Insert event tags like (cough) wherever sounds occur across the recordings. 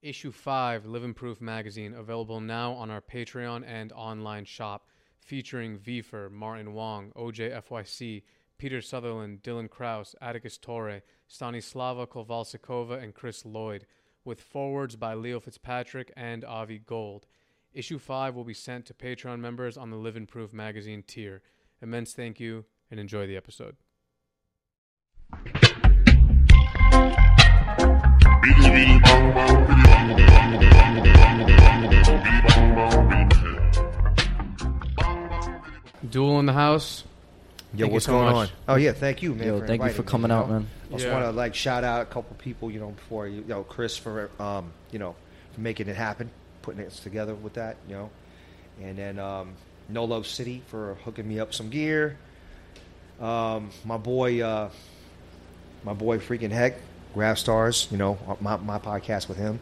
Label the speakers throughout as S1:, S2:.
S1: Issue 5, Living Proof Magazine, available now on our Patreon and online shop, featuring Vifer, Martin Wong, OJ FYC, Peter Sutherland, Dylan Kraus, Atticus Torre, Stanislava Kovalsikova, and Chris Lloyd, with forwards by Leo Fitzpatrick and Avi Gold. Issue 5 will be sent to Patreon members on the Living Proof Magazine tier. Immense thank you and enjoy the episode. Duel in the house.
S2: Yo,
S1: Thank
S2: what's
S1: so
S2: going
S1: much.
S2: on? Oh yeah, thank you, man.
S3: Yo,
S2: for
S3: thank you
S2: inviting
S3: for
S2: me,
S3: coming
S2: you
S3: out,
S2: know?
S3: man.
S2: I just
S1: Yeah.
S2: want to like shout out a couple people, you know, before you, you know, Chris for um, you know, for making it happen, putting it together with that, you know, and then um, No Love City for hooking me up some gear. Um, my boy, uh, my boy, freaking heck, Graph Stars, you know, my my podcast with him,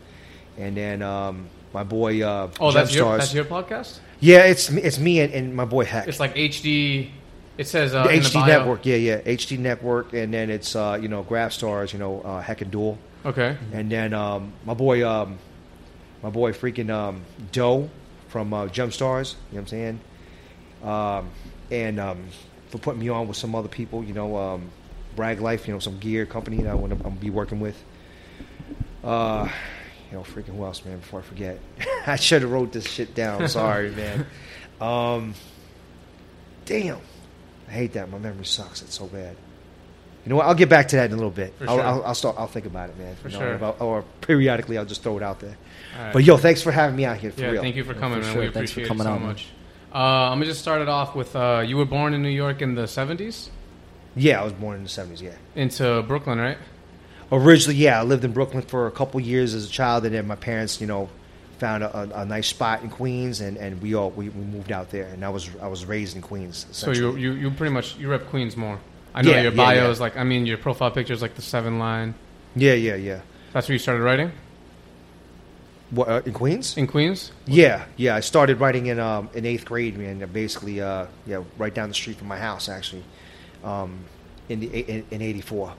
S2: and then um, my boy, uh,
S1: Oh, that's
S2: Gem
S1: your,
S2: Stars.
S1: that's your podcast?
S2: yeah, it's me- it's me and, and my boy Heck.
S1: It's like HD. It says uh,
S2: the
S1: in the
S2: HD network, yeah, yeah, HD network, and then it's uh, you know Graph Stars, you know uh, Heck and Duel,
S1: Okay.
S2: and then um, my boy, um, my boy, freaking um, Doe from uh, Gem Stars, you know what I'm saying, um, and um, for putting me on with some other people, you know, um, Brag Life, you know, some gear company that I want to I'm be working with. Uh, you know, freaking who else, man? Before I forget, (laughs) I should have wrote this shit down. (laughs) Sorry, man. Um, damn. I hate that. My memory sucks. It's so bad. You know what? I'll get back to that in a little bit.
S1: For
S2: I'll,
S1: sure.
S2: I'll, I'll start. I'll think about it, man.
S1: For
S2: You know,
S1: sure.
S2: about- or periodically, I'll just throw it out there.
S1: All right.
S2: But yo, thanks for having me out here. For
S1: yeah,
S2: real.
S1: thank you for
S3: Yeah,
S1: coming,
S3: for
S1: man.
S3: sure.
S1: We
S3: Thanks for
S1: appreciate it
S3: coming
S1: so
S3: out,
S1: much. Uh, I'm gonna just start it off with uh, you were born in New York in the 70s
S2: Yeah, I was born in the seventies. Yeah.
S1: into Brooklyn, right?
S2: Originally, yeah, I lived in Brooklyn for a couple years as a child, and then my parents, you know, found a, a, nice spot in Queens, and, and we all we, we moved out there, and I was I was raised in Queens.
S1: So you, you you pretty much you rep Queens more. I know
S2: Yeah,
S1: your
S2: yeah,
S1: bio
S2: yeah.
S1: is like I mean your profile picture is like the seven line.
S2: yeah, yeah, yeah.
S1: That's where you started writing
S2: What uh, in Queens?
S1: in Queens.
S2: Yeah, yeah. I started writing in um, in eighth grade, man. Basically, uh, yeah, right down the street from my house, actually, um, in the in, in '84.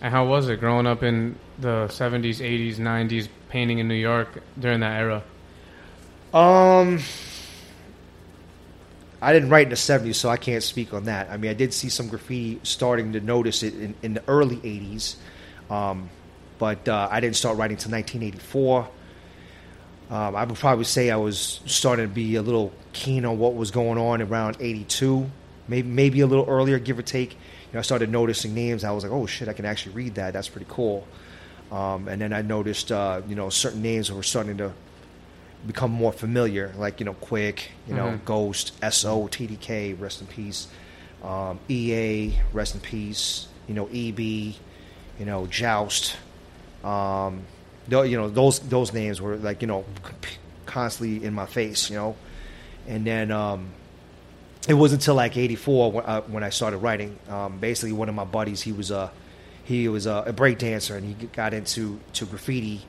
S1: And how was it growing up in the 70s, 80s, 90s, painting in New York during that era?
S2: Um, I didn't write in the '70s, so I can't speak on that. I mean, I did see some graffiti starting to notice it in, in the early '80s, um, but uh, I didn't start writing until 1984. Um, I would probably say I was starting to be a little keen on what was going on around '82, maybe maybe a little earlier, give or take. You know, I started noticing names. I was like, "Oh shit, I can actually read that. That's pretty cool." Um, and then I noticed, uh, you know, certain names were starting to become more familiar, like you know, Quick, you know,
S1: Mhm.
S2: Ghost, SO, TDK, rest in peace, um, EA, rest in peace, you know, EB, you know, Joust, um, tho- you know, those those names were like you know, constantly in my face, you know, and then um, it wasn't until like '84 when, uh, when I started writing. Um, basically, one of my buddies, he was a he was a, a break dancer, and he got into to graffiti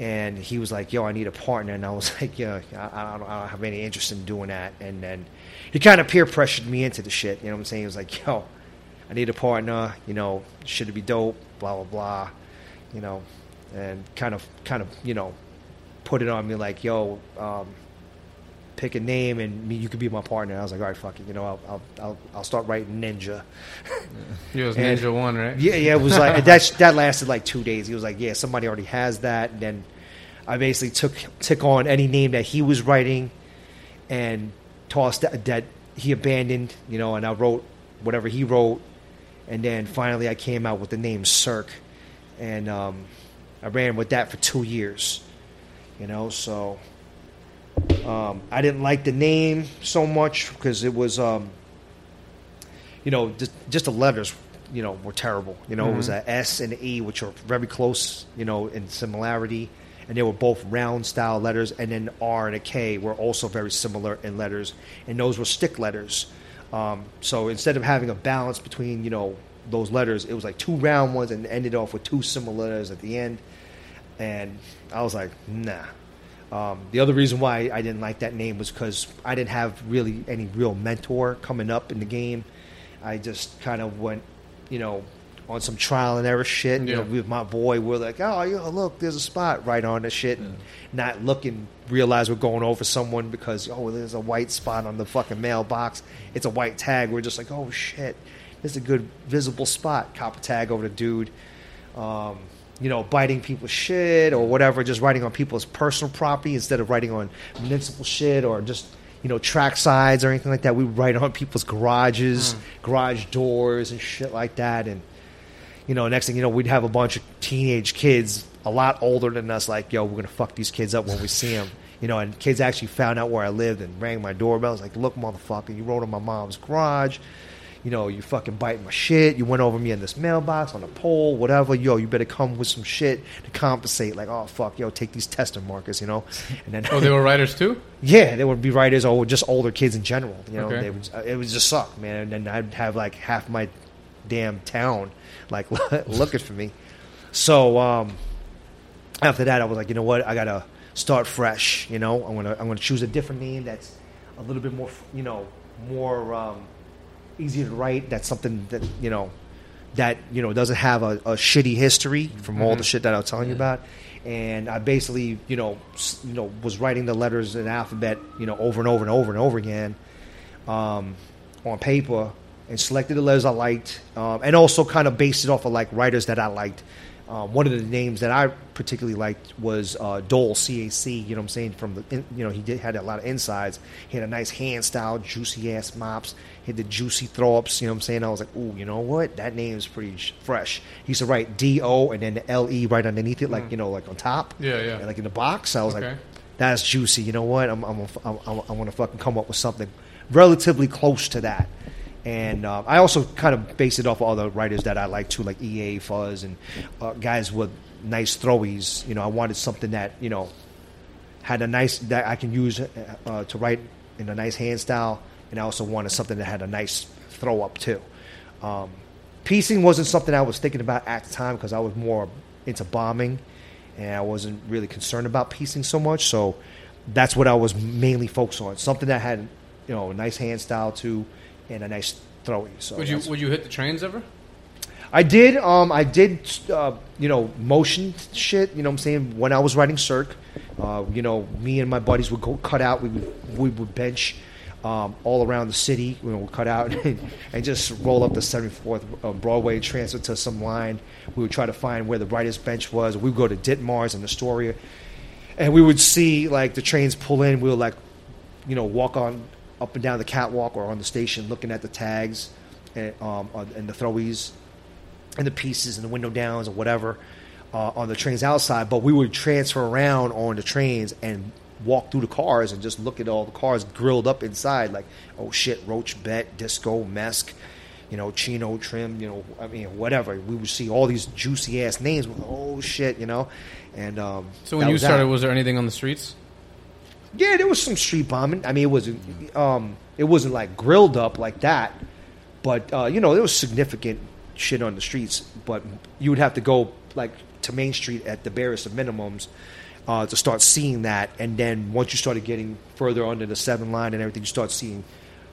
S2: and he was like, "Yo, I need a partner," and I was (laughs) like, "Yeah, I, I, don't, I don't have any interest in doing that." And then he kind of peer pressured me into the shit. You know what I'm saying? He was like, "Yo, I need a partner. You know, should it be dope? Blah blah blah." You know, and kind of kind of you know put it on me like, "Yo, um, pick a name and me, you could be my partner." I was like, "All right, fuck it. You know, I'll I'll I'll, I'll start writing Ninja." (laughs)
S1: You was
S2: And-
S1: Ninja One, right?
S2: Yeah, yeah, it was like (laughs) that. That lasted like two days. He was like, "Yeah, somebody already has that." And then I basically took took on any name that he was writing, and tossed that, that he abandoned. You know, and I wrote whatever he wrote, and then finally I came out with the name Serk, and um, I ran with that for two years. You know, so um, I didn't like the name so much because it was. Um, you know, just, just the letters, you know, were terrible. You know, it was a S and a E, which are very close, you know, in similarity, and they were both round style letters. And then R and a K were also very similar in letters, and those were stick letters. Um, so instead of having a balance between, you know, those letters, it was like two round ones and ended off with two similar letters at the end. And I was like, nah. Um, the other reason why I didn't like that name was because I didn't have really any real mentor coming up in the game. I just kind of went, you know, on some trial and error shit. You know, with my boy, we're like, oh, look, there's a spot right on the shit, and not looking, realize we're going over someone because oh, there's a white spot on the fucking mailbox. It's a white tag. We're just like, oh shit, this is a good visible spot. Cop a tag over the dude. Um, you know, biting people's shit or whatever, just writing on people's personal property instead of writing on municipal shit or just, you know, track sides or anything like that. We write on people's garages, hmm. garage doors and shit like that. And, you know, next thing you know, we'd have a bunch of teenage kids a lot older than us, like, yo, we're going to fuck these kids up when we see them. You know, and kids actually found out where I lived and rang my doorbell. I was like, look, motherfucker, you wrote on my mom's garage. You know, you fucking biting my shit. You went over me in this mailbox on a pole, whatever. Yo, you better come with some shit to compensate. Like, oh fuck, yo, take these testing markers, you know. And then, (laughs)
S1: Oh, they were writers too.
S2: yeah, they would be writers or just older kids in general. You know,
S1: Okay.
S2: they would, it would just suck, man. And then I'd have like half my damn town like (laughs) looking for me. So um, after that, I was like, you know what, I gotta start fresh. You know, I'm gonna I'm gonna choose a different name that's a little bit more, you know, more um, easy to write. That's something that you know that you know doesn't have a, a shitty history from all the shit that I was telling you about. And I basically, you know, you know, was writing the letters in alphabet, you know, over and over and over and over again um, on paper and selected the letters I liked, um, and also kind of based it off of like writers that I liked. Um, one of the names that I particularly liked was uh, Dole CAC. You know what I'm saying? From the in, you know he did had a lot of insides. He had a nice hand style, juicy ass mops. He had the juicy throw ups. You know what I'm saying? I was like, ooh, you know what? That name is pretty sh- fresh. He used to write D O and then the L E right underneath it, like you know, like on top.
S1: Yeah, yeah.
S2: And, like in the box. I was like, that's juicy. You know what? I'm I'm I'm, I'm, I'm gonna fucking come up with something relatively close to that. And uh, I also kind of base it off of other writers that I like too, like EA Fuzz and uh, guys with nice throwies. You know, I wanted something that you know had a nice that I can use uh, to write in a nice hand style, and I also wanted something that had a nice throw up too. Um, piecing wasn't something I was thinking about at the time because I was more into bombing, and I wasn't really concerned about piecing so much. So that's what I was mainly focused on. Something that had you know a nice hand style too, and a nice throwy. So
S1: Would you
S2: that's-
S1: would you hit the trains ever?
S2: I did. Um, I did. Uh, you know, motion shit. You know, what I'm saying when I was writing Serk, uh, you know, me and my buddies would go cut out. We would we would bench um, all around the city. You know, we'd cut out (laughs) and, and just roll up the 74th uh, Broadway, transfer to some line. We would try to find where the writers' bench was. We would go to Ditmars and Astoria, and we would see like the trains pull in. We would like, you know, walk on up and down the catwalk or on the station, looking at the tags and, um, and the throwies and the pieces and the window downs or whatever uh, on the trains outside. But we would transfer around on the trains and walk through the cars and just look at all the cars grilled up inside. Like, oh shit, Roach Bet, Disco, Mesk, you know, Chino Trim, you know, I mean, whatever. We would see all these juicy ass names. With, oh shit, you know. And um,
S1: So when you
S2: was that.
S1: started, was there anything on the streets?
S2: Yeah, there was some street bombing. I mean, it wasn't um, it wasn't like grilled up like that, but uh, you know, there was significant shit on the streets. But you would have to go like to Main Street at the barest of minimums uh, to start seeing that. And then once you started getting further under the seven line and everything, you start seeing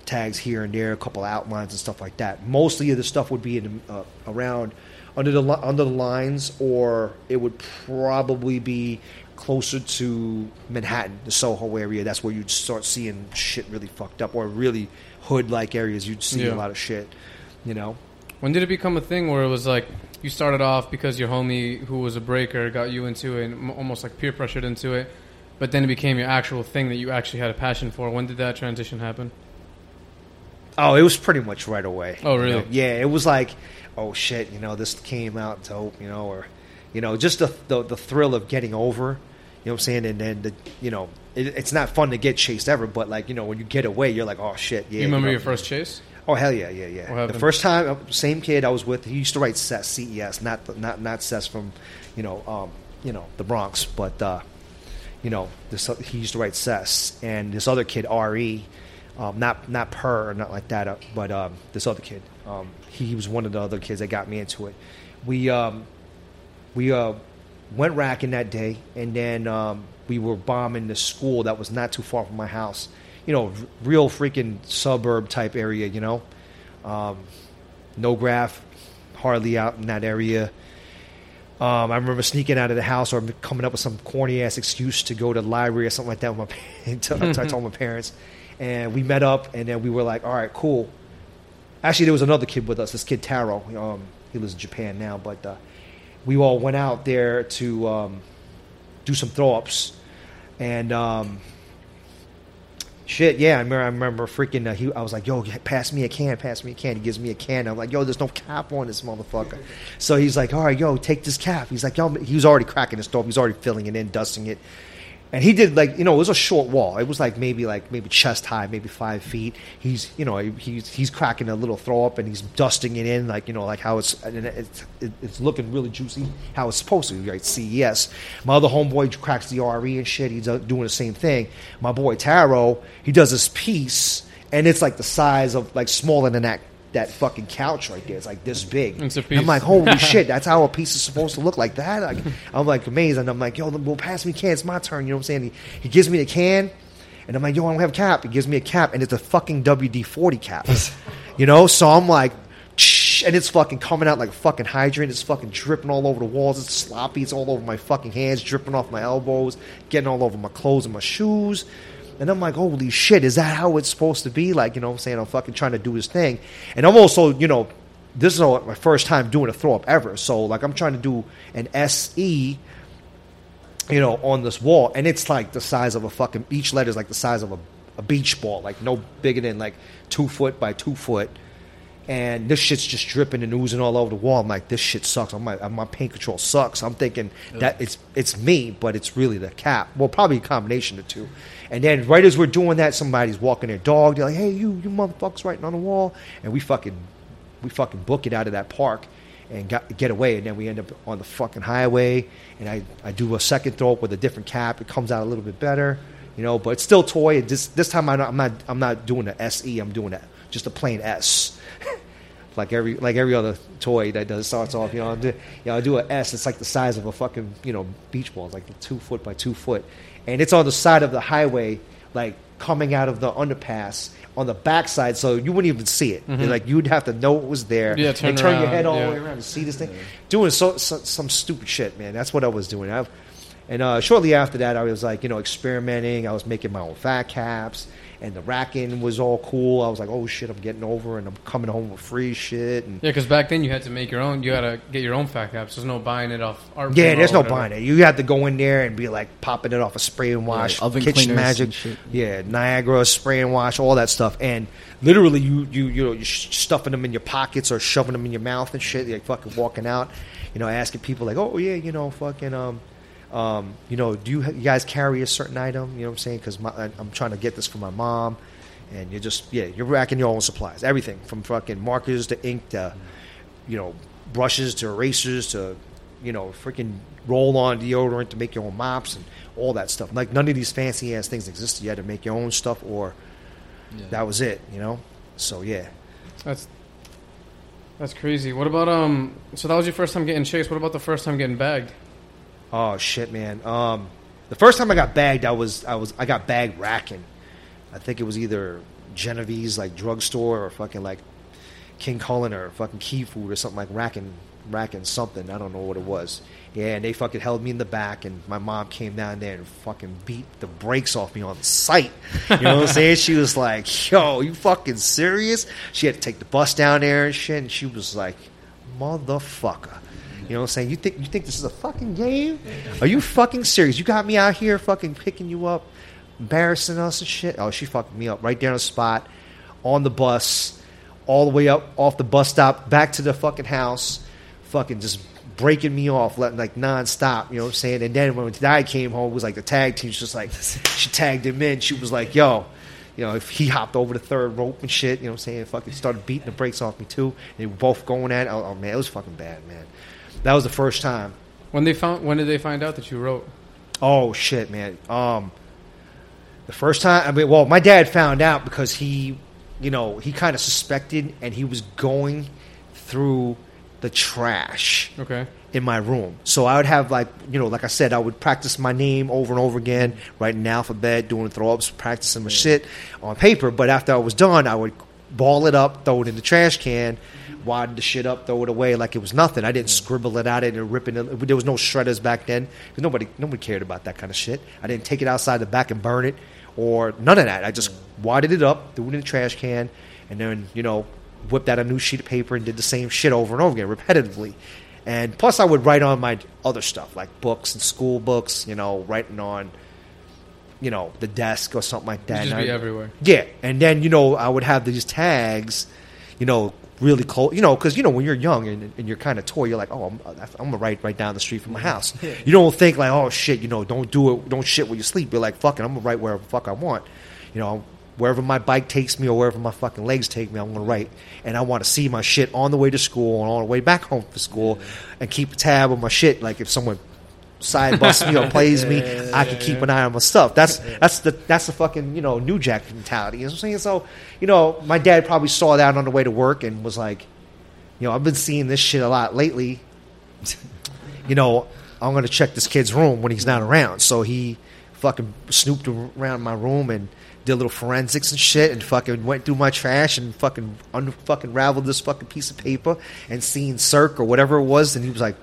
S2: tags here and there, a couple outlines and stuff like that. Mostly the stuff would be in uh, around under the under the lines, or it would probably be closer to Manhattan, the Soho area. That's where you'd start seeing shit really fucked up, or really hood like areas. You'd see
S1: Yeah.
S2: a lot of shit, you know.
S1: When did it become a thing where it was like you started off because your homie who was a breaker got you into it, and almost like peer pressured into it, but then it became your actual thing that you actually had a passion for? When did that transition happen?
S2: Oh, it was pretty much right away.
S1: Oh,
S2: you
S1: really?
S2: know? Yeah, it was like, oh shit, you know, this came out dope, you know, or, you know, just the the, the thrill of getting over, you know what I'm saying, and then the, you know, it, it's not fun to get chased ever, but like, you know, when you get away, you're like, oh shit, yeah.
S1: you remember
S2: know.
S1: your first chase?
S2: Oh hell yeah, yeah, yeah. The first time, uh, same kid I was with, he used to write CES, CES not the, not not CES from, you know, um, you know, the Bronx, but uh, you know, this he used to write CES, and this other kid Re, um, not not Per or not like that, uh, but um, this other kid, um, he was one of the other kids that got me into it. We um, we uh, went racking that day, and then um, we were bombing the school that was not too far from my house. You know, r- real freaking suburb type area. You know, um, no graph, hardly out in that area. Um, I remember sneaking out of the house or coming up with some corny ass excuse to go to the library or something like that with my. (laughs) I told my (laughs) parents, and we met up, and then we were like, "All right, cool." Actually, there was another kid with us. This kid Taro. Um, he lives in Japan now, but uh, we all went out there to um, do some throw ups, and um, shit, yeah, I remember. I remember freaking. Uh, he, I was like, "Yo, pass me a can, pass me a can." He gives me a can. I'm like, "Yo, there's no cap on this motherfucker." So he's like, "All right, yo, take this cap." He's like, "Yo," he was already cracking his throat. He was already filling it in, dusting it. And he did like you know it was a short wall. It was like maybe like maybe chest high, maybe five feet. He's you know he's he's cracking a little throw up and he's dusting it in like you know like how it's it's it's looking really juicy how it's supposed to be right. CES. My other homeboy cracks the RE and shit. He's uh, doing the same thing. My boy Taro he does this piece and it's like the size of like smaller than that that fucking couch right there. It's like this big.
S1: It's a
S2: And I'm like, holy (laughs) shit, that's how a piece is supposed to look like that. Like, I'm like amazed, and I'm like, yo, well, pass me a can. It's my turn. You know what I'm saying? He, he gives me the can, and I'm like, yo, I don't have a cap. He gives me a cap, and it's a fucking WD 40 cap. (laughs) you know, so I'm like. "Shh," And it's fucking coming out like a fucking hydrant. It's fucking dripping all over the walls. It's sloppy. It's all over my fucking hands, dripping off my elbows, getting all over my clothes and my shoes. And I'm like, holy shit, is that how it's supposed to be? Like, you know what I'm saying? I'm fucking trying to do this thing. And I'm also, you know, this is my first time doing a throw up ever. So, like, I'm trying to do an SE, you know, on this wall. And it's like the size of a fucking, each letter is like the size of a, a beach ball, like no bigger than like two foot by two foot. And this shit's just dripping and oozing all over the wall. I'm like, this shit sucks. I'm like, my pain control sucks. I'm thinking that it's it's me, but it's really the cap. Well, probably a combination of two. And then right as we're doing that, somebody's walking their dog. They're like, "Hey, you, you motherfuckers writing on the wall!" And we fucking, we fucking book it out of that park and got, get away. And then we end up on the fucking highway. And I, I do a second throw up with a different cap. It comes out a little bit better, you know. But it's still toy. It This this time I'm not I'm not, I'm not doing the SE. I'm doing that just a plain S. (laughs) like every like every other toy that does starts off. You know, I do, you know, I do an S. It's like the size of a fucking you know beach ball. It's like two foot by two foot, and it's on the side of the highway, like coming out of the underpass on the backside, so you wouldn't even see it. Like you'd have to know it was there.
S1: Mm-hmm. Yeah, turn
S2: and turn your head all the
S1: yeah.
S2: way around and see this thing. Doing so, so some stupid shit, man. That's what I was doing. I've, and uh, shortly after that, I was like, you know, experimenting. I was making my own fat caps, and the racking was all cool. I was like, oh shit, I'm getting over, and I'm coming home with free shit. And
S1: Yeah, because back then you had to make your own. You had to get your own fat caps. There's no buying it off art.
S2: yeah, there's no buying it. You had to go in there and be like popping it off a spray and wash,
S3: oven
S2: kitchen magic, yeah, Niagara spray and wash, all that stuff. And literally, you you you know, you're stuffing them in your pockets or shoving them in your mouth and shit. Like fucking walking out, you know, asking people like, oh yeah, you know, fucking um. Um, you know, do you, you guys carry a certain item? You know what I'm saying? Because I'm trying to get this for my mom, and you're just yeah, you're racking your own supplies, everything from fucking markers to ink to, you know, brushes to erasers to, you know, freaking roll on deodorant to make your own mops and all that stuff. Like none of these fancy ass things existed. You had to make your own stuff, or that was it. You know. So yeah.
S1: That's that's crazy. What about um? So that was your first time getting chased. What about the first time getting bagged?
S2: Oh shit, man. Um, the first time I got bagged, I was I was I got bagged racking. I think it was either Genovese like drugstore or fucking like King Cullen or fucking Key Food or something like racking racking something. I don't know what it was. Yeah, and they fucking held me in the back, and my mom came down there and fucking beat the brakes off me on sight. You know what I'm saying? She was like, "Yo, you fucking serious?" She had to take the bus down there and shit, and she was like, "Motherfucker." You know what I'm saying? You think you think this is a fucking game? Are you fucking serious? You got me out here fucking picking you up, embarrassing us and shit. Oh, she fucked me up right there on the spot, on the bus, all the way up off the bus stop, back to the fucking house, fucking just breaking me off like, like nonstop. You know what I'm saying? And then when I came home, it was like the tag team. She was just like (laughs) she tagged him in. She was like, "Yo." You know, if he hopped over the third rope and shit, you know what I'm saying? Fucking started beating the brakes off me too. They were both going at it. Oh, oh, man, it was fucking bad, man. That was the first time.
S1: When they found, when did they find out that you wrote?
S2: Oh shit, man. Um, the first time, I mean, well, my dad found out because he, you know, he kind of suspected, and he was going through the trash
S1: Okay.
S2: in my room. So I would have like, you know, like I said, I would practice my name over and over again, writing the alphabet, doing throw ups, practicing my shit on paper. But after I was done, I would ball it up, throw it in the trash can, wad the shit up, throw it away like it was nothing. I didn't scribble it out and rip it. There was no shredders back then. Nobody, nobody cared about that kind of shit. I didn't take it outside the back and burn it or none of that. I just wadded it up, threw it in the trash can, and then you know whipped out a new sheet of paper and did the same shit over and over again repetitively. And plus, I would write on my other stuff like books and school books. You know, writing on you know the desk or something like that.
S1: just
S2: And
S1: be
S2: I-
S1: everywhere.
S2: yeah, and then you know I would have these tags, you know, really close, you know, because you know when you're young and, and you're kind of toy, you're like, oh, I'm, I'm gonna write right down the street from my mm-hmm. house. (laughs) You don't think like, oh shit, you know, don't do it, don't shit when you sleep. You're like, fucking, I'm gonna write wherever the fuck I want, you know. Wherever my bike takes me or wherever my fucking legs take me, I'm gonna write, and I want to see my shit on the way to school and on the way back home from school, and keep a tab on my shit. Like if someone side busts me or (laughs) plays me, I can keep an eye on my stuff. That's that's the that's the fucking you know New Jack mentality. You know what I'm saying? So you know, my dad probably saw that on the way to work and was like, you know, I've been seeing this shit a lot lately. you know, I'm gonna check this kid's room when he's not around. So he fucking snooped around my room and did little forensics and shit and fucking went through my trash and fucking un- fucking raveled this fucking piece of paper and seen Serk or whatever it was and he was like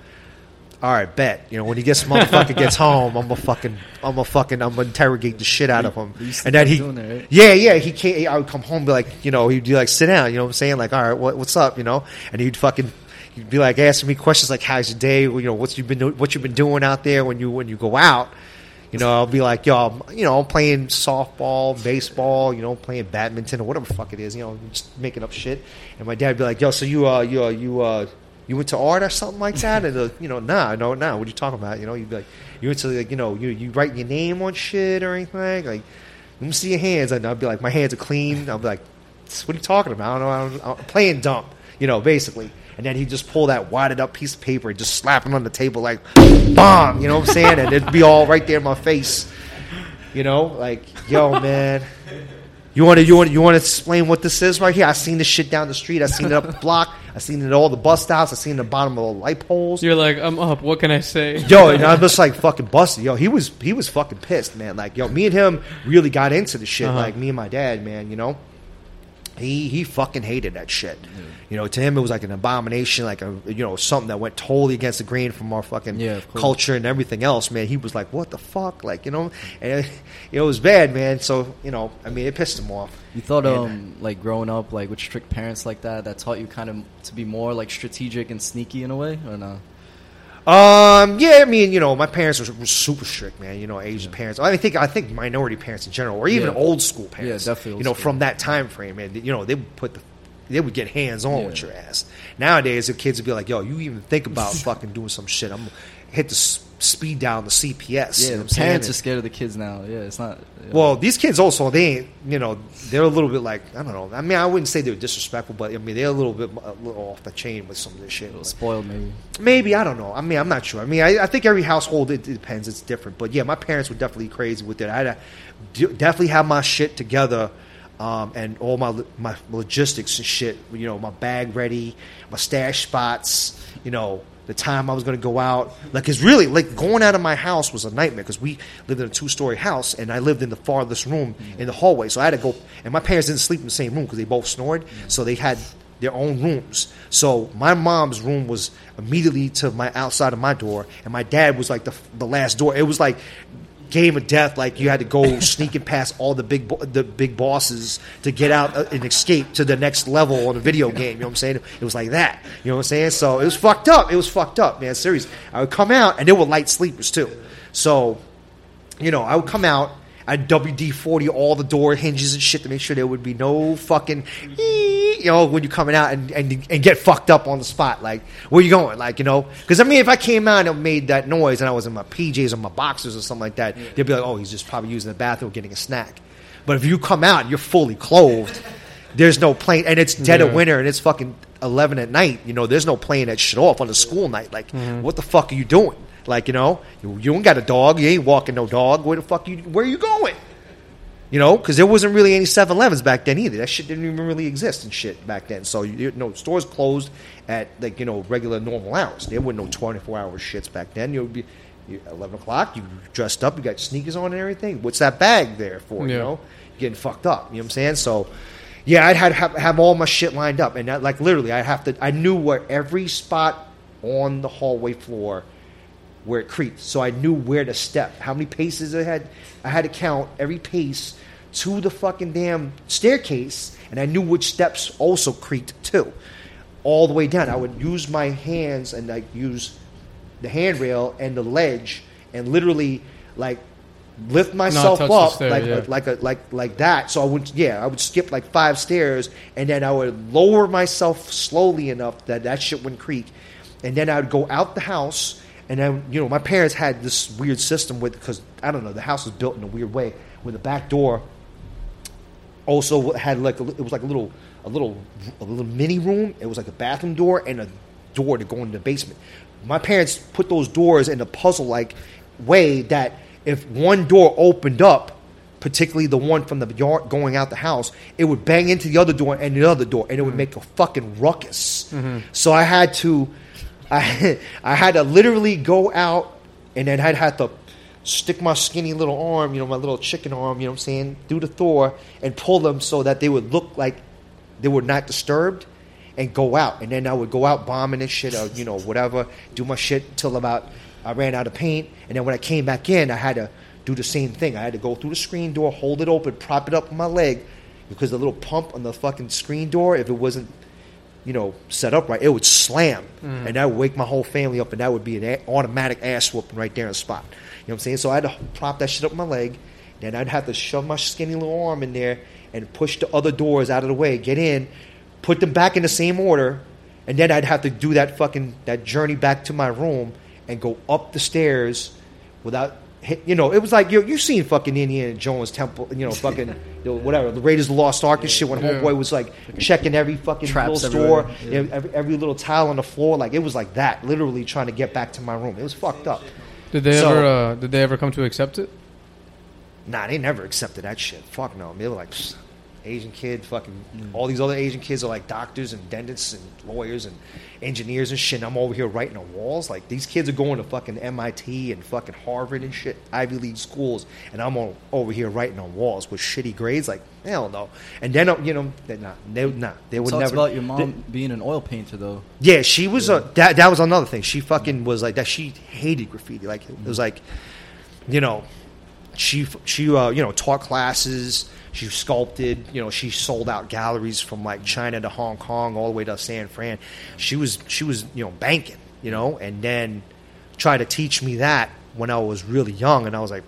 S2: all right, bet. You know, when he gets motherfucker gets (laughs) home, I'm gonna fucking, I'm gonna fucking, I'm gonna interrogate the shit out of him.
S3: You used to
S2: And then he,
S3: that, right?
S2: yeah, yeah, he can't. I would come home, and be like, you know, he'd be like, sit down. You know what I'm saying? Like, all right, what, what's up? You know, and he'd fucking, he'd be like asking me questions like, how's your day? You know, what's you been, what you been doing out there when you when you go out? You know, I'll be like, yo, I'm, you know, I'm playing softball, baseball, you know, playing badminton or whatever the fuck it is, you know, just making up shit. And my dad would be like, yo, so you, uh, you, uh, you, uh, you went to art or something like that? And you know, nah, no, nah. What are you talking about? You know, you'd be like, you went to like, you know, you you writing your name on shit or anything like, let me see your hands. And I'd be like, my hands are clean. I'll be like, what are you talking about? I don't know. I'm, I'm playing dumb, you know, basically. And then he'd just pull that wadded up piece of paper and just slap it on the table like, bomb, you know what I'm saying? And it'd be all right there in my face, you know, like, yo, man. You want to you want you want to explain what this is right here? I seen this shit down the street. I seen it up the block. I seen it at all the bus stops. I've seen the bottom of the light poles.
S1: You're like, I'm up. What can I say?
S2: Yo, and I'm just like fucking busted. Yo, he was he was fucking pissed, man. Like, yo, me and him really got into the shit.
S1: Uh-huh.
S2: Like me and my dad, man. You know, he he fucking hated that shit. You know, to him it was like an abomination, like a you know something that went totally against the grain from our fucking
S3: Yeah,
S2: culture and everything else. Man, he was like, what the fuck, like you know, and it, it was bad, man. So you know, I mean, it pissed him off.
S3: You thought,
S2: And-
S3: um, like growing up, like with strict parents like that, that taught you kind of to be more like strategic and sneaky in a way, or no?
S2: Um, yeah, I mean, you know, my parents were, were super strict, man. You know, Asian parents. I think I think minority parents in general, or even
S3: Yeah.
S2: old school parents.
S3: Yeah, definitely
S2: You know,
S3: school.
S2: from that time frame, man. You know, they would put the, they would get hands on
S3: Yeah.
S2: with your ass. Nowadays, the kids would be like, "Yo, you even think about (laughs) fucking doing some shit? I'm hit the speed down the CPS." you
S3: Yeah,
S2: know
S3: the parents are scared of the kids now. Yeah, it's not. yeah.
S2: Well, these kids also they ain't you know they're a little bit like I don't know. I mean, I wouldn't say they're disrespectful, but I mean they're a little bit a little off the chain with some of this shit.
S3: a
S2: Like,
S3: spoiled maybe.
S2: Maybe I don't know. I mean, I'm not sure. I mean, I, I think every household it, it depends. It's different. But yeah, my parents were definitely crazy with it. I had to definitely have my shit together, um, and all my my logistics and shit. You know, my bag ready, my stash spots. You know, the time I was going to go out. Like, it's really like going out of my house was a nightmare because we lived in a two story house, and I lived in the farthest room in the hallway. So I had to go, and my parents didn't sleep in the same room because they both snored. So they had their own rooms. So my mom's room was immediately to my outside of my door, and my dad was like the the last door. It was like game of death. Like you had to go (laughs) sneaking past all the big bo- the big bosses to get out uh, and escape to the next level on a video game. You know what I'm saying? It was like that. You know what I'm saying? So it was fucked up. It was fucked up, man. Serious. I would come out, and they were light sleepers too. So you know, I would come out. I'd WD forty all the door hinges and shit to make sure there would be no fucking, ee, you know, when you're coming out and, and and get fucked up on the spot. Like, where you going? Like, you know, because I mean, if I came out and made that noise and I was in my PJs or my boxers or something like that, they'd be like, oh, he's just probably using the bathroom, getting a snack. But if you come out and you're fully clothed, (laughs) there's no plane, and it's dead
S1: Yeah.
S2: of winter and it's fucking eleven at night. You know, there's no plane that shit off on a school night. Like, mm-hmm. what the fuck are you doing? Like, you know, you, you ain't got a dog. You ain't walking no dog. Where the fuck you? Where you going? You know, because there wasn't really any 7-Elevens back then either. That shit didn't even really exist and shit back then. So you, you know, stores closed at like you know regular normal hours. There were no twenty four hour shits back then. You would be you, eleven o'clock. You dressed up. You got sneakers on and everything. What's that bag there for? You
S1: Yeah.
S2: know, getting fucked up. You know what I'm saying? So, Yeah, I'd have, have have all my shit lined up, and that, like literally, I'd have to. I knew where every spot on the hallway floor where it creaked, so I knew where to step, how many paces I had. I had to count every pace to the fucking damn staircase, and I knew which steps also creaked too, all the way down. I would use my hands and like use the handrail and the ledge, and literally like lift myself up
S1: stair,
S2: like
S1: yeah.
S2: like a like like that. So I would yeah, I would skip like five stairs and then I would lower myself slowly enough that that shit wouldn't creak, and then I would go out the house. And then you know my parents had this weird system with because I don't know the house was built in a weird way with the back door also had like a, it was like a little a little a little mini room. It was like a bathroom door and a door to go into the basement. My parents put those doors in a puzzle like way that if one door opened up, particularly the one from the yard going out the house, it would bang into the other door and the other door, and it would mm-hmm. make a fucking ruckus. Mm-hmm. So I had to, I (laughs) I had to literally go out, and then I'd have to stick my skinny little arm, you know, my little chicken arm, you know what I'm saying, through the Thor and pull them so that they would look like they were not disturbed and go out. And then I would go out bombing and shit or, you know, whatever, do my shit till about I ran out of paint. And then when I came back in, I had to do the same thing. I had to go through the screen door, hold it open, prop it up with my leg because the little pump on the fucking screen door, if it wasn't you know, set up right, it would slam, mm. and that would wake my whole family up, and that would be an a- automatic ass whooping right there on the spot. You know what I'm saying? So I had to prop that shit up my leg, then I'd have to shove my skinny little arm in there and push the other doors out of the way, get in, put them back in the same order, and then I'd have to do that fucking that journey back to my room and go up the stairs without. Hit, you know, it was like you you seen fucking Indiana Jones Temple, you know, (laughs) fucking you know, whatever the Raiders of the Lost Ark and shit. When
S1: Yeah.
S2: homeboy was like checking every fucking
S3: Traps
S2: little store, know, every, every little tile on the floor, like it was like that. Literally trying to get back to my room. It was fucked up.
S1: Did they
S2: So-
S1: ever? Uh, did they ever come to accept it?
S2: Nah, they never accepted that shit. Fuck no. They were like "Psst, Asian kid, fucking all these other Asian kids are like doctors and dentists and lawyers and engineers and shit. And I'm over here writing on walls. Like these kids are going to fucking MIT and fucking Harvard and shit, Ivy League schools, and I'm on, over here writing on walls with shitty grades. Like hell no. And then uh, you know, they nah, they nah, they would never.
S3: about your mom
S2: they-
S3: being an oil painter, though.
S2: yeah, she was a that. That was another thing. She fucking was like that. She hated graffiti. Like it was like, you know, she she uh, you know taught classes. She sculpted. You know, she sold out galleries from like China to Hong Kong, all the way to San Fran. She was she was you know banking. You know, and then tried to teach me that when I was really young, and I was like,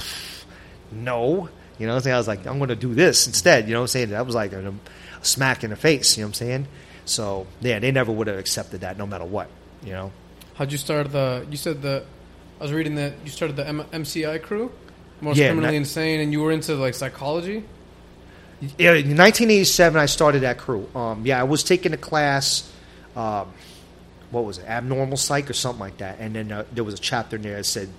S2: no. You know I'm saying? I was like, I'm going to do this instead. You know what I'm saying? That was like a, a smack in the face. You know what I'm saying? So, yeah, they never would have accepted that no matter what. You know?
S1: How'd you start the? You said the. I was reading that you started the M- MCI crew, most
S2: Yeah,
S1: criminally
S2: not-
S1: insane, and you were into like psychology.
S2: Yeah, in 1987, I started that crew. Um, yeah, I was taking a class, um, what was it, abnormal psych or something like that. And then uh, there was a chapter in there that said,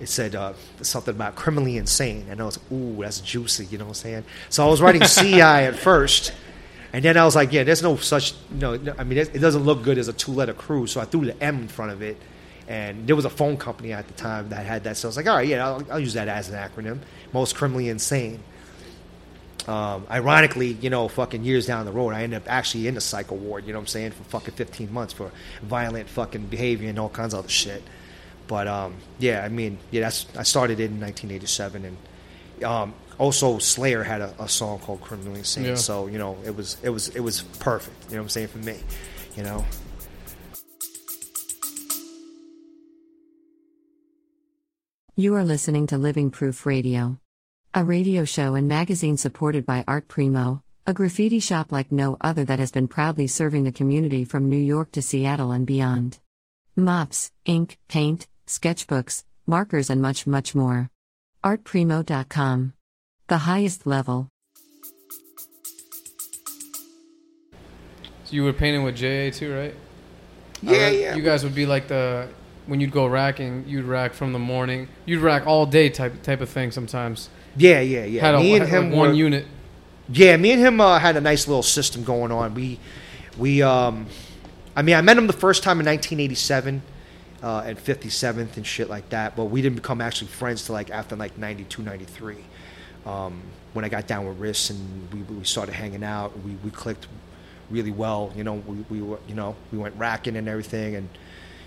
S2: it said uh, something about criminally insane. And I was like, ooh, that's juicy, you know what I'm saying? So I was writing (laughs) CI at first. And then I was like, yeah, there's no such, no, no I mean, it, it doesn't look good as a two letter crew. So I threw the M in front of it. And there was a phone company at the time that had that. So I was like, all right, yeah, I'll, I'll use that as an acronym. Most criminally insane. Um, ironically, you know, fucking years down the road, I ended up actually in the psycho ward, you know what I'm saying, for fucking 15 months for violent fucking behavior and all kinds of other shit. But um, yeah, I mean, yeah, that's I started it in 1987, and um, also Slayer had a, a song called "Criminally Insane,"
S1: Yeah.
S2: so you know, it was it was it was perfect. You know what I'm saying for me, you know.
S4: You are listening to Living Proof Radio, a radio show and magazine supported by Art Primo, a graffiti shop like no other that has been proudly serving the community from New York to Seattle and beyond. Mops, ink, paint, sketchbooks, markers, and much, much more. ArtPrimo.com. The highest level.
S1: So you were painting with JA too, right?
S2: Yeah,
S1: read
S2: yeah.
S1: You guys would be like the when you'd go racking, you'd rack from the morning, you'd rack all day type type of thing. Sometimes
S2: Yeah, yeah, yeah.
S1: had a,
S2: me and
S1: had
S2: him
S1: like one
S2: were-
S1: unit.
S2: Yeah, me and him uh, had a nice little system going on. We, we, um, I mean, I met him the first time in 1987 uh, at 57th and shit like that, but we didn't become actually friends till like after like 92, 93. Um, when I got down with Riss and we, we started hanging out, we, we clicked really well. You know, we, we were, you know, we went racking and everything, and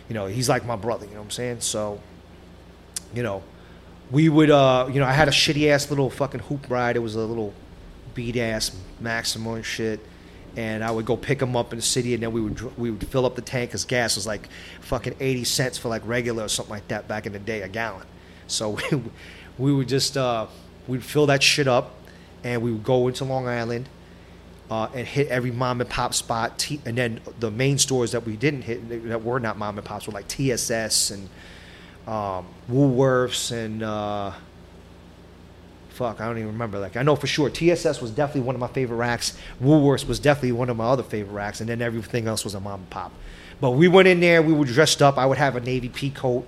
S2: you know, he's like my brother. You know what I'm saying? So, you know, we would, uh, you know, I had a shitty ass little fucking hoop ride. It was a little beat ass Maxima and shit. And I would go pick him up in the city, and then we would we would fill up the tank because gas was like fucking eighty cents for like regular or something like that back in the day, a gallon. So (laughs) we, we would just uh, we'd fill that shit up, and we would go into Long Island, uh, and hit every mom and pop spot. T- and then the main stores that we didn't hit that were not mom and pops were like TSS and um, Woolworths and uh, fuck, I don't even remember. Like I know for sure TSS was definitely one of my favorite racks. Woolworths was definitely one of my other favorite racks, and then everything else was a mom and pop. But we went in there. We were dressed up. I would have a navy pea coat.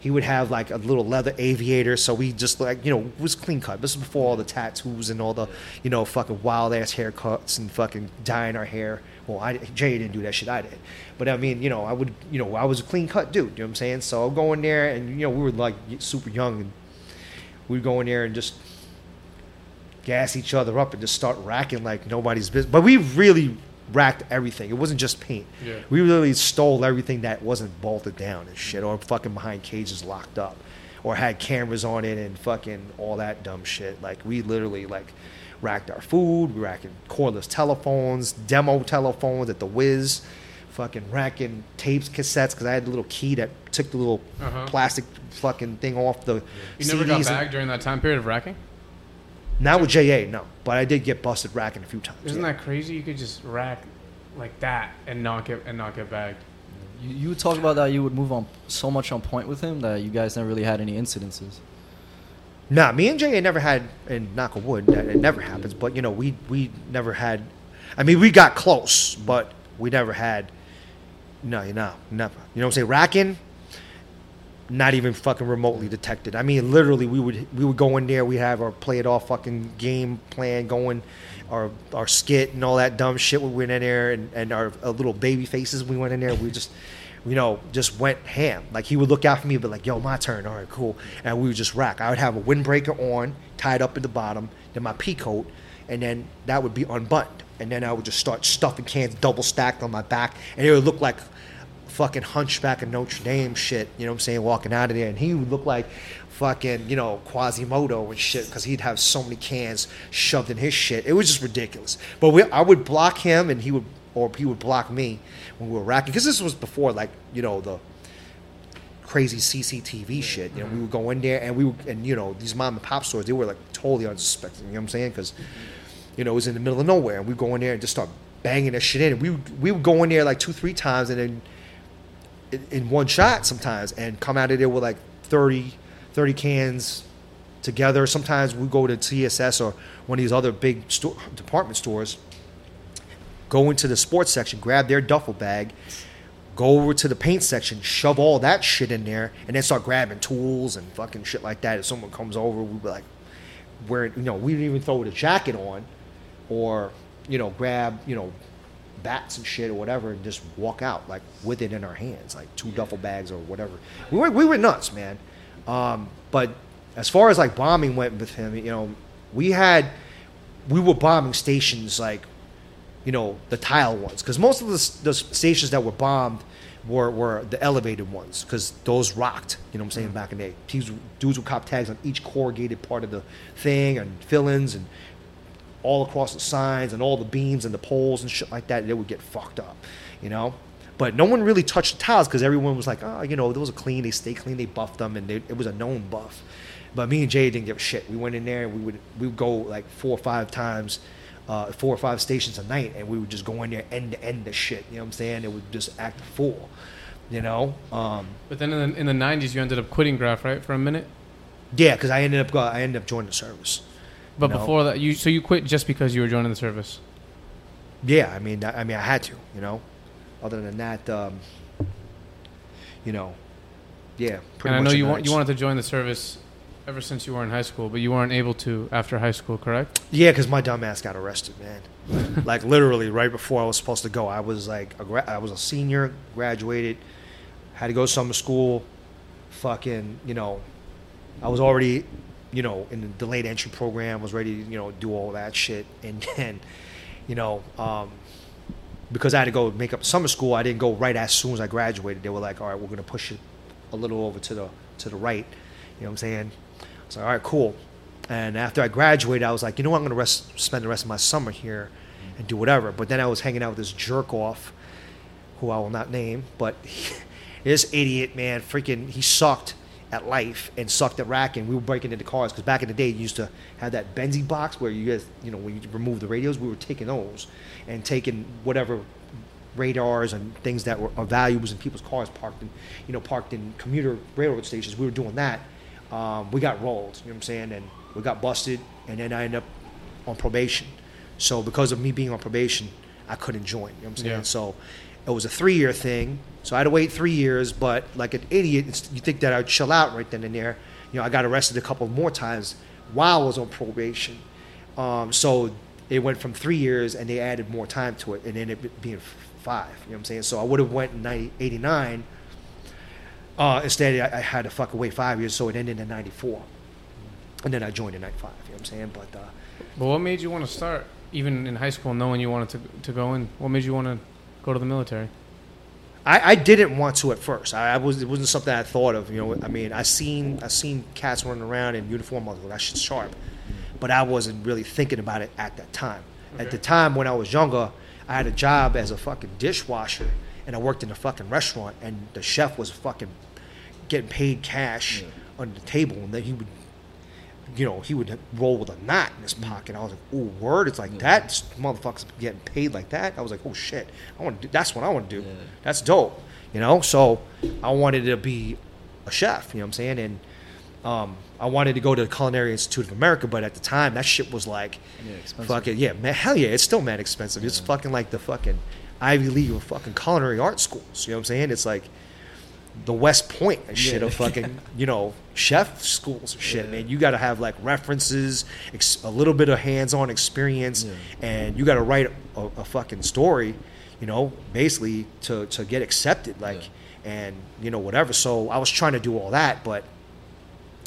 S2: He would have like a little leather aviator. So we just like you know was clean cut. This is before all the tattoos and all the you know fucking wild ass haircuts and fucking dyeing our hair. Well, I Jay didn't do that shit. I did. But I mean, you know, I would, you know, I was a clean cut dude. You know what I'm saying? So I'll go in there, and you know, we were like super young, and we'd go in there and just gas each other up and just start racking like nobody's business. But we really racked everything. It wasn't just paint.
S1: Yeah.
S2: We really stole everything that wasn't bolted down and shit, or fucking behind cages locked up, or had cameras on it and fucking all that dumb shit. Like we literally like racked our food, we racking cordless telephones, demo telephones at the Wiz, fucking racking tapes, cassettes because I had the little key that took the little
S1: Uh-huh.
S2: plastic fucking thing off the
S1: You never got
S2: CDs.
S1: bagged during that time period of racking?
S2: Not with JA, no, but I did get busted racking a few times.
S1: Isn't
S2: yeah.
S1: that crazy? You could just rack like that and not get and not get bagged.
S3: You, you would talk about that you would move on so much on point with him that you guys never really had any incidences.
S2: Nah, me and JA never had, and knock on wood, that it never happens. But you know, we we never had. I mean, we got close, but we never had. No, you know, never. You know what I'm saying? Racking, not even fucking remotely detected. I mean, literally, we would we would go in there. We have our play it off fucking game plan going, our our skit and all that dumb shit. We went in there, and and our, our little baby faces. We went in there. We just. You know, just went ham. Like he would look out for me, but like, "Yo, my turn. All right, cool." And we would just rack. I would have a windbreaker on, tied up in the bottom, then my pea coat, and then that would be unbuttoned. And then I would just start stuffing cans double stacked on my back, and it would look like fucking hunchback of Notre Dame shit. You know what I'm saying? Walking out of there, and he would look like fucking you know Quasimodo and shit because he'd have so many cans shoved in his shit. It was just ridiculous. But we, I would block him, and he would, or he would block me when we were racking because this was before like you know the crazy CCTV shit. You know, we would go in there and we would, and you know, these mom and pop stores, they were like totally unsuspecting. You know what I'm saying? Because, you know, it was in the middle of nowhere, and we'd go in there and just start banging that shit in. And we we would go in there like two, three times, and then in, one shot sometimes, and come out of there with like 30, 30 cans together. Sometimes we go to TSS or one of these other big store, department stores, go into the sports section, grab their duffel bag, go over to the paint section, shove all that shit in there, and then start grabbing tools and fucking shit like that. If someone comes over, we'd be like, wearing, you know, we didn't even throw the jacket on, or you know, grab, you know, bats and shit or whatever, and just walk out like with it in our hands, like two duffel bags or whatever. We were we were nuts, man. Um, but as far as like bombing went with him, you know, we had we were bombing stations like you know the tile ones because most of the, the stations that were bombed were, were the elevated ones because those rocked you know what i'm saying back in the day dudes, dudes would cop tags on each corrugated part of the thing and fill-ins and all across the signs and all the beams and the poles and shit like that they would get fucked up you know but no one really touched the tiles because everyone was like oh you know those are clean they stay clean they buffed them and they, it was a known buff but me and jay didn't give a shit we went in there and we would we would go like four or five times uh, four or five stations a night, and we would just go in there end to end the shit. You know what I'm saying? It would just act full. You know? Um,
S1: But then in the, in the 90s, you ended up quitting Graph, right, for a minute?
S2: yeah, because I ended up I ended up joining the service.
S1: But
S2: No.
S1: before that, you so you quit just because you were joining the service.
S2: Yeah, I mean, I I mean, I had to. You know. Other than that, um, you know, yeah. Pretty
S1: and I know you want, you wanted to join the service ever since you were in high school, but you weren't able to after high school, correct?
S2: Yeah, because my dumb ass got arrested, man. (laughs) like literally right before I was supposed to go, I was like, a gra- I was a senior, graduated, had to go to summer school. Fucking, you know, I was already you know, in the delayed entry program, was ready to, you know, do all that shit. (laughs) And then, you know, um, because I had to go make up summer school, I didn't go right as soon as I graduated. They were like, all right, we're going to push it a little over to the to the right. You know what I'm saying? So all right, cool. And after I graduated, I was like, you know what, I'm going to rest, spend the rest of my summer here and do whatever. But then I was hanging out with this jerk off, who I will not name, but (laughs) this idiot man, freaking, he sucked at life and sucked at racking. We were breaking into cars because back in the day, you used to have that Benzie box where you guys, you know, when you remove the radios, we were taking those and taking whatever radars and things that were of valuables in people's cars parked in, you know, parked in commuter railroad stations. We were doing that. Um, we got rolled, you know what I'm saying? And we got busted, and then I ended up on probation. So because of me being on probation, I couldn't join. You know what I'm saying?
S1: Yeah.
S2: So it was a three year thing. So I had to wait three years, but like an idiot, you think that I'd chill out right then and there. You know, I got arrested a couple more times while I was on probation. Um, so it went from three years and they added more time to it and ended up being five. You know what I'm saying? So I would have went in 90, 89. Uh, instead, I, I had to fucking wait five years, so it ended in 94. And then I joined in 95. You know what I'm saying? But uh,
S1: But what made you want to start, even in high school, knowing you wanted to to go in? What made you want to go to the military?
S2: I, I didn't want to at first. I, I was it wasn't something I thought of. You know, I mean, I seen I seen cats running around in uniform. I was like, that shit's sharp, but I wasn't really thinking about it at that time. At the time when I was younger, I had a job as a fucking dishwasher, and I worked in a fucking restaurant, and the chef was fucking getting paid cash on the table, and then he would. You know, he would roll with a knot in his pocket. I was like, "Oh, word!" It's like that. Motherfucker's getting paid like that. I was like, "Oh shit!" I want to. do That's what I want to do.
S3: Yeah.
S2: That's dope. You know, so I wanted to be a chef. You know what I'm saying? And um, I wanted to go to the Culinary Institute of America, but at the time that shit was like,
S3: Yeah,
S2: fucking yeah, man, hell yeah, it's still mad expensive. It's fucking like the fucking Ivy League of fucking culinary art schools. You know what I'm saying? It's like the West Point and shit
S3: Yeah.
S2: of (laughs) fucking you know chef schools and shit,
S3: Yeah.
S2: man. You got to have like references, ex- a little bit of hands-on experience,
S3: Yeah.
S2: and you got to write a, a fucking story, you know, basically to to get accepted, like, and you know whatever. So I was trying to do all that, but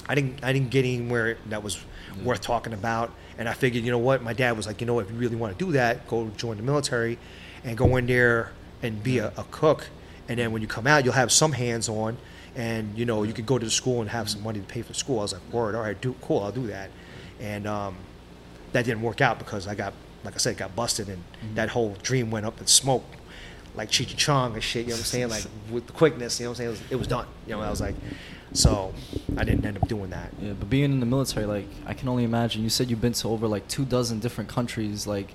S2: I didn't I didn't get anywhere that was worth talking about. And I figured, you know what, my dad was like, you know, if you really want to do that, go join the military, and go in there and be a, a cook. And then when you come out, you'll have some hands on, and you know you could go to the school and have some money to pay for school. I was like, word, all right, do cool, I'll do that. And um, that didn't work out because I got, like I said, got busted, and that whole dream went up in smoke, like Cheech and Chong and shit. You know what I'm saying? Like with the quickness, you know what I'm saying? It was, it was done. You know, I was like, so I didn't end up doing that.
S3: Yeah, but being in the military, like I can only imagine. You said you've been to over like two dozen different countries. Like,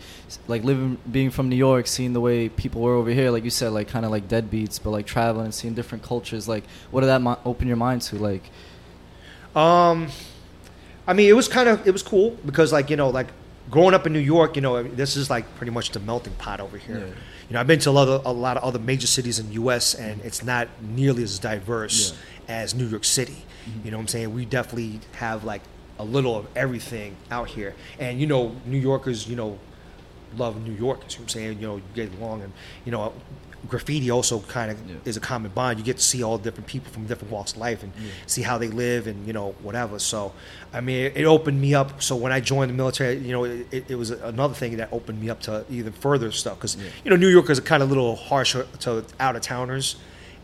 S3: like living, being from New York, seeing the way people were over here. Like you said, like kind of like deadbeats, but like traveling and seeing different cultures. Like, what did that mi- open your mind to? Like,
S2: Um, I mean, it was kind of it was cool because like you know like growing up in New York, you know this is like pretty much the melting pot over here.
S3: Yeah.
S2: You know, I've been to a lot of a lot of other major cities in the U.S. and it's not nearly as diverse as New York City. Mm-hmm. You know what I'm saying? We definitely have like a little of everything out here, and you know, New Yorkers, you know, love New Yorkers. You know what I'm saying? You know, you get along, and you know, graffiti also kind of
S3: Yeah.
S2: is a common bond. You get to see all different people from different walks of life and
S3: Yeah.
S2: see how they live and you know whatever. So, I mean, it, it opened me up. So when I joined the military, you know, it, it, it was another thing that opened me up to even further stuff because
S3: Yeah.
S2: you know New Yorkers are kind of a little harsh to out of towners.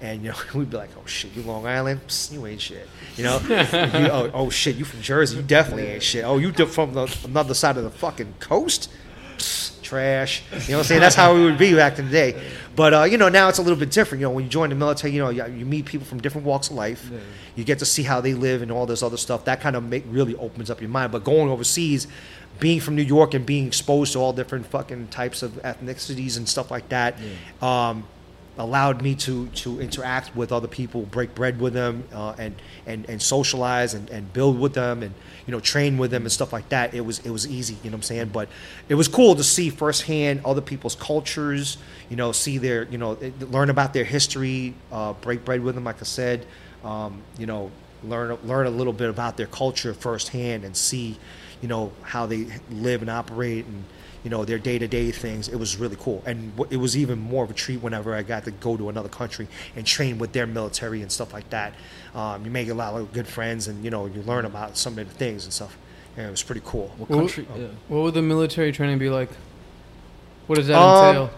S2: And you know (laughs) we'd be like, "Oh shit, you Long Island? Psst, you ain't shit." You know, (laughs) You- oh, oh shit, you from Jersey? You definitely ain't shit. Oh, you from the another side of the fucking coast? Psst, trash. You know what I'm saying? That's how we would be back in the day. But uh, you know, now it's a little bit different. You know, when you join the military, you know, you, you meet people from different walks of life.
S3: Yeah.
S2: You get to see how they live and all this other stuff. That kind of make, really opens up your mind. But going overseas, being from New York and being exposed to all different fucking types of ethnicities and stuff like that, um, allowed me to to interact with other people, break bread with them, uh, and and and socialize and, and build with them, and you know train with them and stuff like that. It was it was easy, you know what I'm saying. But it was cool to see firsthand other people's cultures, you know, see their you know learn about their history, uh, break bread with them, like I said, um, you know. learn learn a little bit about their culture firsthand and see, you know, how they live and operate and you know their day to day things. It was really cool, and it was even more of a treat whenever I got to go to another country and train with their military and stuff like that. Um, you make a lot of good friends, and you know you learn about some of the things and stuff. And it was pretty cool.
S3: What
S1: Well,
S3: country? yeah.
S1: What would the military training be like? What does that
S2: Um,
S1: entail?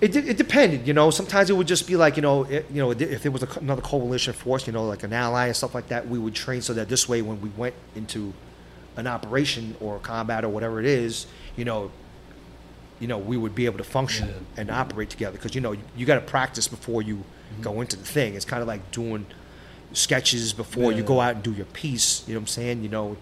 S2: It, it depended, you know. Sometimes it would just be like, you know, it, you know, if it was a, another coalition force, you know, like an ally and stuff like that, we would train so that this way, when we went into an operation or combat or whatever it is, you know, you know, we would be able to function
S3: Yeah.
S2: and operate together because you know you, you got to practice before you mm-hmm. go into the thing. It's kind of like doing sketches before you go out and do your piece. You know what I'm saying? You know,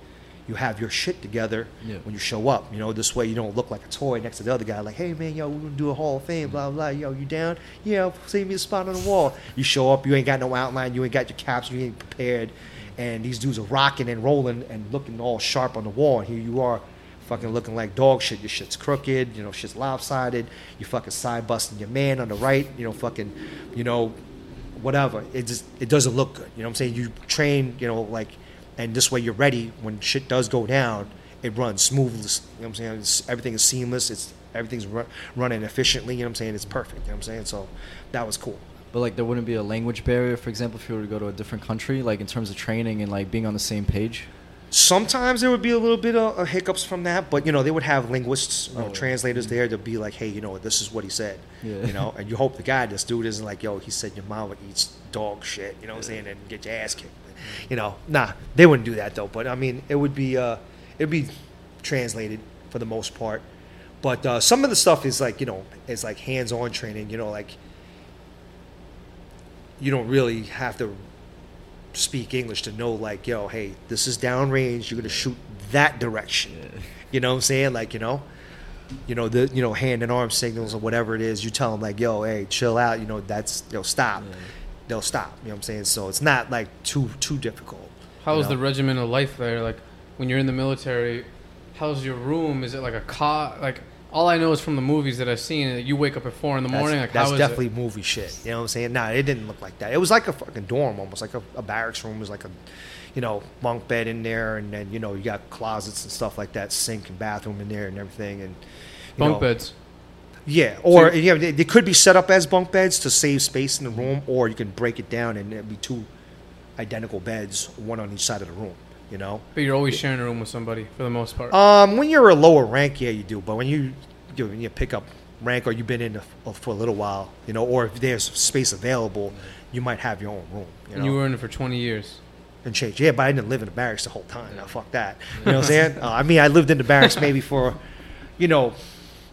S2: you have your shit together
S3: Yeah.
S2: when you show up. You know, this way you don't look like a toy next to the other guy. Like, hey man, yo, we're gonna do a Hall of Fame, blah blah. Yo, you down? Yeah, save me a spot on the wall. You show up, you ain't got no outline, you ain't got your caps, you ain't prepared, and these dudes are rocking and rolling and looking all sharp on the wall. And here you are, fucking looking like dog shit. Your shit's crooked, you know, shit's lopsided. You fucking side busting your man on the right, you know, fucking, you know, whatever. It just it doesn't look good. You know what I'm saying? You train, you know, like, and this way you're ready when shit does go down. It runs smoothly. You know what I'm saying? It's, everything is seamless. It's everything's ru- running efficiently. You know what I'm saying? It's perfect. You know what I'm saying? So that was cool.
S3: But like, there wouldn't be a language barrier, for example, if you were to go to a different country, like in terms of training and like being on the same page.
S2: Sometimes there would be a little bit of, hiccups from that, but you know they would have linguists, you know,
S3: Oh, yeah.
S2: translators there to be like, hey, you know, this is what he said,
S3: Yeah.
S2: you know, and you hope the guy, this dude, isn't like, yo, he said your mama eats dog shit, you know what I'm saying, and get your ass kicked, you know. Nah, they wouldn't do that though, but I mean, it would be, uh, it'd be translated for the most part, but uh, some of the stuff is like, you know, it's like hands-on training, you know, like you don't really have to speak English to know like, yo, hey, this is downrange. You're gonna shoot that direction. You know what I'm saying? Like, you know, you know the you know hand and arm signals or whatever it is. You tell them like, yo, hey, chill out. You know, that's yo, stop.
S3: Yeah.
S2: They'll stop. You know what I'm saying? So it's not like too too difficult.
S1: How is
S2: you
S1: is the
S2: know?
S1: regimen of life there? Like when you're in the military, how's your room? Is it like a cot? Like all I know is from the movies that I've seen. that You wake up at four in the
S2: That's,
S1: morning. Like
S2: that's
S1: how is
S2: definitely
S1: it?
S2: movie shit. You know what I'm saying? Nah, it didn't look like that. It was like a fucking dorm, almost like a, a barracks room. It was like a, you know, bunk bed in there, and then you know you got closets and stuff like that, sink and bathroom in there and everything, and
S1: Bunk
S2: know,
S1: beds.
S2: Yeah, or
S1: So-
S2: yeah, they, they could be set up as bunk beds to save space in the room, or you can break it down and it'd be two identical beds, one on each side of the room. You know,
S1: But you're always sharing a room with somebody for the most part.
S2: um, when you're a lower rank, yeah, you do, but when you you, when you pick up rank or you've been in the, for a little while, you know, or if there's space available, you might have your own room. You know,
S1: you were in it for 20 years.
S2: and change. Yeah, but I didn't live in the barracks the whole time. Now, fuck that. You know what I'm (laughs) saying? Uh, I mean, I lived in the barracks maybe for, you know,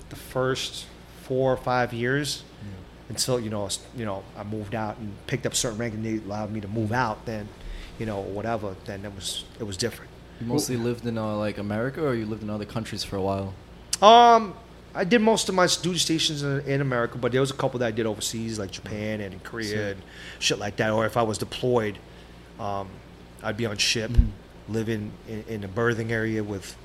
S2: the first four or five years until you know, you know, I moved out and picked up certain rank, and they allowed me to move out. Then, you know, whatever. Then it was it was different.
S3: You mostly lived in uh, like America, or you lived in other countries for a while.
S2: Um, I did most of my duty stations in, in America, but there was a couple that I did overseas, like Japan and Korea and shit like that. Or if I was deployed, um, I'd be on ship, living in, in the berthing area with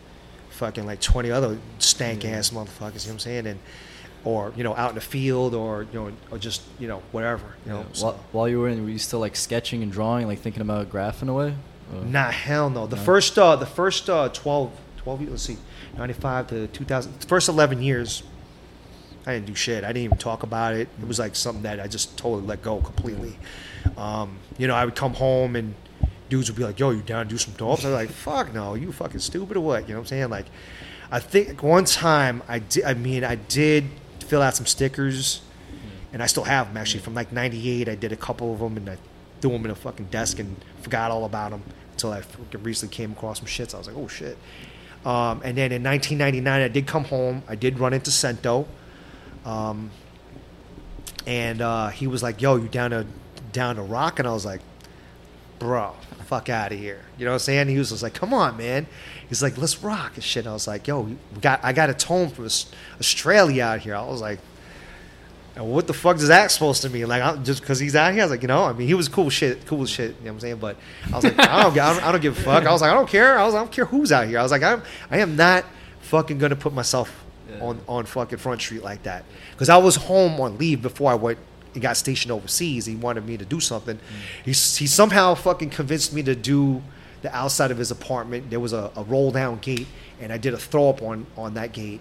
S2: fucking like twenty other stank ass motherfuckers. You know what I'm saying? And or you know out in the field, or you know, or just you know whatever. You know.
S3: Yeah.
S2: so-
S3: While, while you were in, were you still like sketching and drawing, like thinking about graf in a way? Or-
S2: Nah, hell no. The
S3: No?
S2: first, uh, the first uh, 12, 12, years- let's see, 95 to 2000, first 11 years, I didn't do shit. I didn't even talk about it. It was like something that I just totally let go completely. Um, you know, I would come home and dudes would be like, yo, you down to do some dogs? I was like, fuck no, you fucking stupid or what? You know what I'm saying? Like, I think one time I did, I mean, I did fill out some stickers and I still have them actually from like '98. I did a couple of them, and I threw them in a fucking desk and forgot all about them until I recently came across some shits. I was like, oh shit. Um, and then in 1999, I did come home. I did run into Sento, um, and uh, he was like, "Yo, you down to down to rock?" And I was like, "Bro, fuck out of here." You know what I'm saying? He was just like, "Come on, man." He's like, "Let's rock and shit." And I was like, "Yo, we got I got a tone from Australia out here." I was like. What the fuck is that supposed to mean? Like, I'm, just because he's out here, I was like, you know, I mean, he was cool shit, cool shit. You know what I'm saying? But I was like, I don't, I don't, I don't give a fuck. I was like, I don't care. I was, I don't care who's out here. I was like, I'm, I am not fucking gonna put myself on on fucking Front Street like that because I was home on leave before I went he got stationed overseas. He wanted me to do something. He he somehow fucking convinced me to do the outside of his apartment. There was a, a roll down gate, and I did a throw up on on that gate,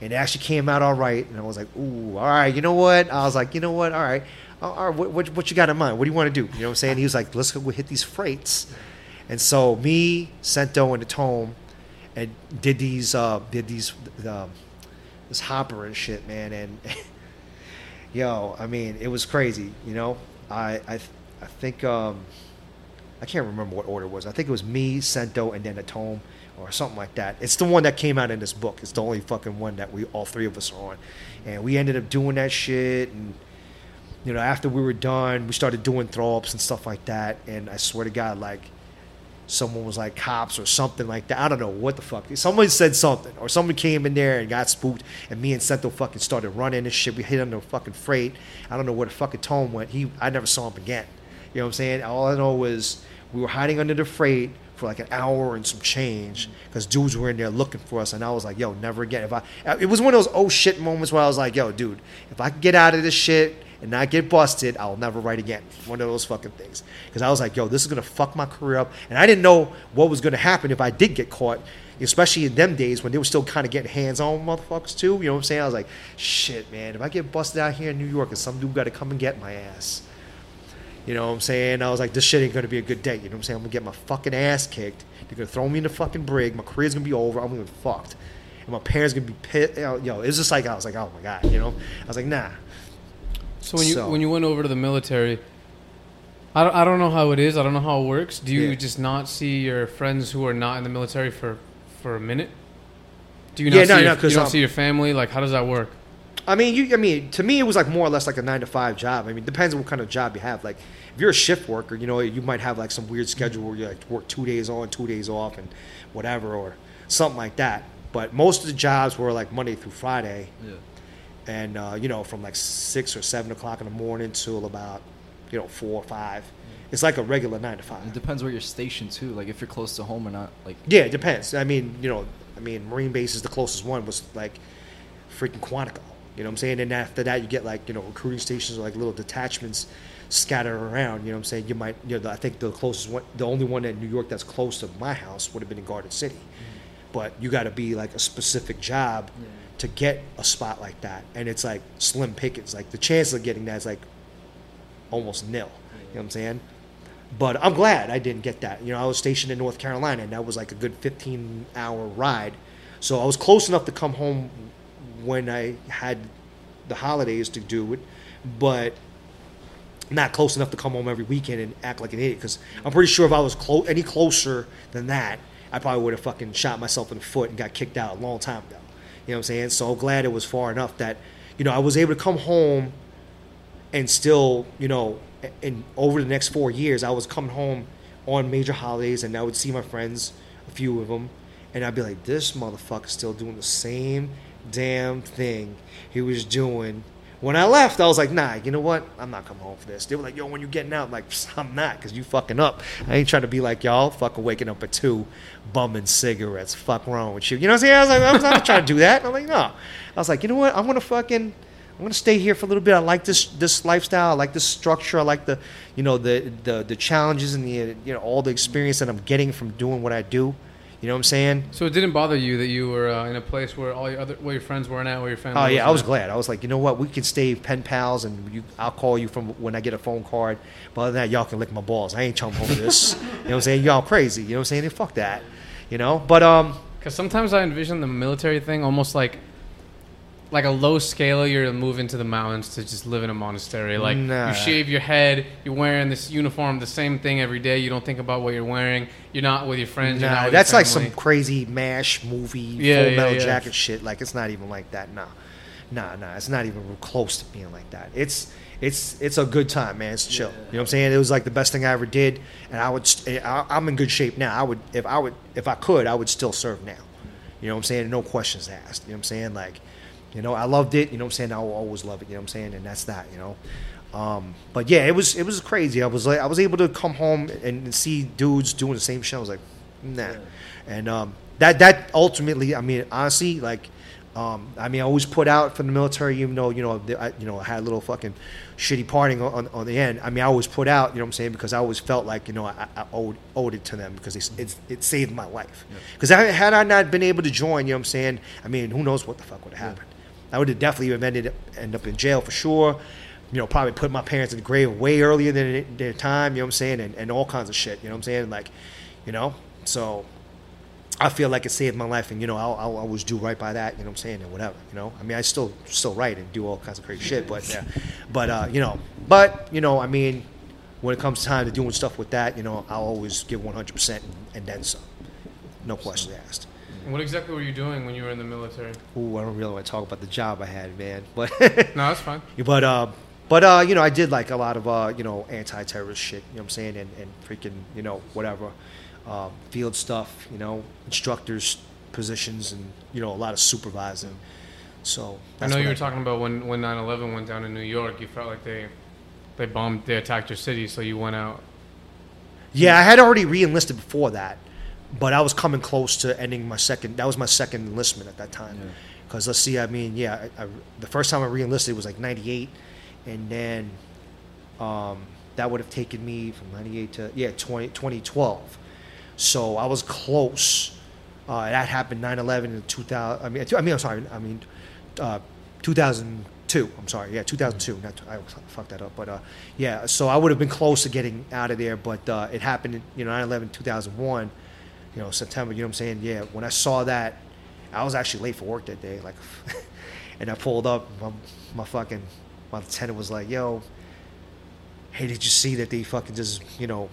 S2: and it actually came out all right. And I was like, ooh, all right, you know what? I was like, you know what? All right, all right. What what, what you got in mind? What do you want to do? You know what I'm saying? He was like, let's go hit these freights. And so me, Sento, and the Tome, and did these uh, did these um, this hopper and shit, man. And (laughs) yo, I mean, it was crazy. You know, I I I think um, I can't remember what order it was. I think it was me, Sento, and then the Tome. Or something like that. It's the one that came out in this book. It's the only fucking one that we all three of us are on, and we ended up doing that shit. And you know, after we were done, we started doing throw ups and stuff like that. And I swear to God, like someone was like cops or something like that. I don't know what the fuck. Someone said something, or someone came in there and got spooked, and me and Sento fucking started running and shit. We hit the fucking freight. I don't know where the fucking tone went. He, I never saw him again. You know what I'm saying? All I know was we were hiding under the freight for like an hour and some change because dudes were in there looking for us, and I was like, yo, never again. If I, it was one of those oh shit moments where I was like, yo, dude, if I can get out of this shit and not get busted, I'll never write again. One of those fucking things. Because I was like, yo, this is gonna fuck my career up, and I didn't know what was gonna happen if I did get caught. Especially in them days when they were still kind of getting hands on motherfuckers too. You know what I'm saying? I was like, shit, man, if I get busted out here in New York and some dude got to come and get my ass. You know what I'm saying? I was like, this shit ain't gonna be a good day. You know what I'm saying? I'm gonna get my fucking ass kicked. They're gonna throw me in the fucking brig. My career's gonna be over. I'm gonna be fucked. And my parents gonna be pissed. Yo, it was just like I was like, oh my god, you know? I was like, nah.
S1: So when you
S2: So-
S1: when you went over to the military, I don't, I don't know how it is. I don't know how it works. Do you
S2: Yeah.
S1: just not see your friends who are not in the military for for a minute? Do you not
S2: Yeah,
S1: see
S2: no,
S1: your,
S2: no, 'cause,
S1: you don't
S2: um,
S1: see your family? Like how does that work?
S2: I mean, you. I mean, to me, it was like more or less like a nine to five job. I mean, it depends on what kind of job you have. Like, if you're a shift worker, you know, you might have like some weird schedule where you like work two days on, two days off, and whatever, or something like that. But most of the jobs were like Monday through Friday,
S3: Yeah.
S2: And uh, you know, from like six or seven o'clock in the morning till about you know four or five. It's like a regular nine to five.
S3: It depends where you're stationed too. Like if you're close to home or not. Like
S2: Yeah, it depends. I mean, you know, I mean, Marine base is the closest one was like freaking Quantico. You know what I'm saying? And after that, you get like you know recruiting stations or like little detachments scattered around. You know what I'm saying? You might, you know, I think the closest one, the only one in New York that's close to my house would have been in Garden City. But you got to be like a specific job
S3: Yeah.
S2: To get a spot like that, and it's like slim pickings. Like the chance of getting that is like almost nil. You know what I'm saying? But I'm glad I didn't get that. You know, I was stationed in North Carolina, and that was like a good 15 hour ride. So I was close enough to come home when I had the holidays to do it, but not close enough to come home every weekend and act like an idiot. Because I'm pretty sure if I was clo- any closer than that, I probably would have fucking shot myself in the foot and got kicked out a long time ago. You know what I'm saying? So glad it was far enough that, you know, I was able to come home and still, you know, and over the next four years, I was coming home on major holidays, and I would see my friends, a few of them, and I'd be like, "This motherfucker's still doing the same damn thing he was doing." When I left, I was like, "Nah, you know what? I'm not coming home for this." They were like, "Yo, when you're getting out?" I'm like, "Psst, "I'm not, cause you fucking up. I ain't trying to be like y'all, fucking waking up at two, bumming cigarettes. Fuck wrong with you? You know what I'm saying?" I was like, "I was not trying to do that." I'm like, "No." I was like, "You know what? I'm gonna fucking." I'm gonna stay here for a little bit. I like this this lifestyle. I like this structure. I like the you know the the the challenges and the you know all the experience that I'm getting from doing what I do. You know what I'm saying?
S1: So it didn't bother you that you were uh, in a place where all your other where your friends weren't at, where your family.
S2: Oh yeah, I was
S1: at?
S2: glad. I was like, you know what? We can stay pen pals, and you, I'll call you from when I get a phone card. But other than that, y'all can lick my balls. I ain't chump over this. (laughs) you know what I'm saying? Y'all crazy. You know what I'm saying? Fuck that. You know. But um,
S1: Because sometimes I envision the military thing almost like like a low scale. You're moving to the mountains to just live in a monastery. Like
S2: Nah.
S1: you shave your head, you're wearing this uniform, the same thing every day. You don't think about what you're wearing. You're not with your friends. you're not
S2: nah, that's like some crazy mash movie,
S1: Yeah,
S2: full
S1: yeah,
S2: metal
S1: yeah.
S2: jacket shit. Like it's not even like that. Nah, nah, nah. It's not even close to being like that. It's it's it's a good time, man. It's chill. You know what I'm saying? It was like the best thing I ever did, and I would. st- eh, I, I'm in good shape now. I would if I would if I could, I would still serve now. You know what I'm saying? No questions asked. You know what I'm saying? Like, you know, I loved it. You know what I'm saying? I will always love it. You know what I'm saying? And that's that. You know. Um, but yeah, it was it was crazy. I was like I was able to come home and see dudes doing the same shit. I was like, nah. And um, that that ultimately, I mean, honestly, like Um, I mean, I always put out for the military, even though you know, I, you know, I had a little fucking shitty parting on, on the end. I mean, I always put out, you know what I'm saying, because I always felt like you know I, I owed, owed it to them because it's, it's, it saved my life. Because I had I not been able to join, you know what I'm saying, I mean, who knows what the fuck would have happened. I would have definitely ended up, end up in jail for sure. You know, probably put my parents in the grave way earlier than their time. You know what I'm saying, and, and all kinds of shit. You know what I'm saying, like, you know, so I feel like it saved my life, and you know, I'll, I'll always do right by that. You know what I'm saying, and whatever. You know, I mean, I still still write and do all kinds of crazy shit, but yeah, but uh, you know, but you know, I mean, when it comes time to doing stuff with that, you know, I'll always give 100 percent and then some, no questions asked.
S1: What exactly were you doing when you were in the military?
S2: Ooh, I don't really want to talk about the job I had, man, (laughs) but
S1: No, that's fine. (laughs)
S2: but uh, but uh, you know, I did like a lot of uh, you know, anti-terrorist shit. You know what I'm saying, and, and freaking, you know, whatever, uh, field stuff. You know, instructors positions, and you know, a lot of supervising. So
S1: I know you were talking about when when 9/11 went down in New York. You felt like they they bombed, they attacked your city, so you went out.
S2: Yeah, I had already re-enlisted before that, but I was coming close to ending my second. That was my second enlistment at that time.
S3: Yeah.
S2: Because let's see, I mean, yeah, I, I, the first time I re-enlisted was like '98, and then um, that would have taken me from '98 to yeah 20, 2012. So I was close. Uh, that happened 9/11 in 2000. I mean, I mean, I'm sorry. I mean, uh, 2002. I'm sorry. Yeah, 2002. Not, I fucked that up. But uh, yeah, so I would have been close to getting out of there, but uh, it happened. You know, 9/11 2001. You know, September. You know what I'm saying? Yeah. When I saw that, I was actually late for work that day. Like, (laughs) and I pulled up. My, my fucking my lieutenant was like, "Yo, hey, did you see that they fucking just you know,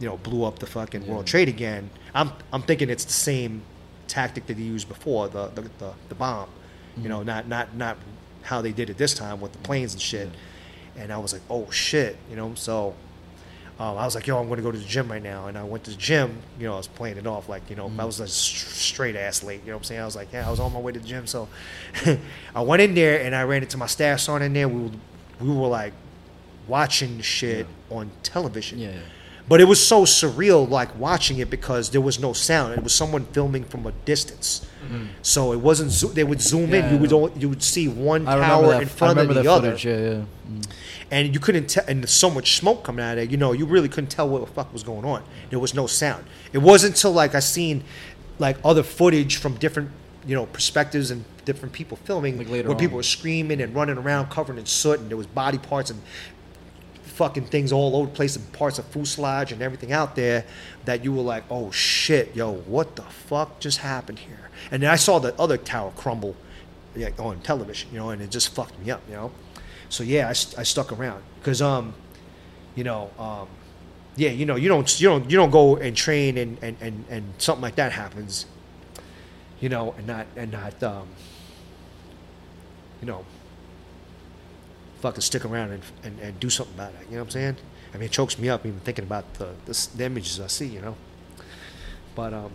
S2: you know, blew up the fucking World Trade again?" I'm I'm thinking it's the same tactic that they used before the the, the, the bomb. You know, mm-hmm. not not not how they did it this time with the planes and shit. And I was like, "Oh shit," you know. So um, I was like, "Yo, I'm going to go to the gym right now." And I went to the gym. You know, I was playing it off like, you know, I was a straight ass late. You know what I'm saying? I was like, "Yeah, I was on my way to the gym." So (laughs) I went in there and I ran into my staff sergeant in there. We were, we were like watching shit on television.
S3: Yeah, yeah.
S2: But it was so surreal, like watching it because there was no sound. It was someone filming from a distance, so it wasn't. Zo- they would zoom
S3: Mm-hmm. Yeah,
S2: in. You would only, you would see one
S3: I
S2: tower in front of the other.
S3: Yeah, yeah. Mm.
S2: and you couldn't tell. And there's so much smoke coming out of it. You know, you really couldn't tell what the fuck was going on. There was no sound. It wasn't until like I seen like other footage from different you know perspectives and different people filming
S3: Like later
S2: when people
S3: on.
S2: were screaming and running around covered in soot and there was body parts and fucking things all over the place and parts of fuselage and everything out there that you were like, oh shit, yo, what the fuck just happened here? And then I saw the other tower crumble like, on television, you know, and it just fucked me up, you know. So yeah, I, I stuck around because, um, you know, um, yeah, you know, you don't, you don't, you don't go and train and, and, and, and something like that happens, you know, and not, and not, um, you know, fucking stick around and, and, and do something about it. You know what I'm saying? I mean, it chokes me up even thinking about the, the, s- the images I see, you know? But, um,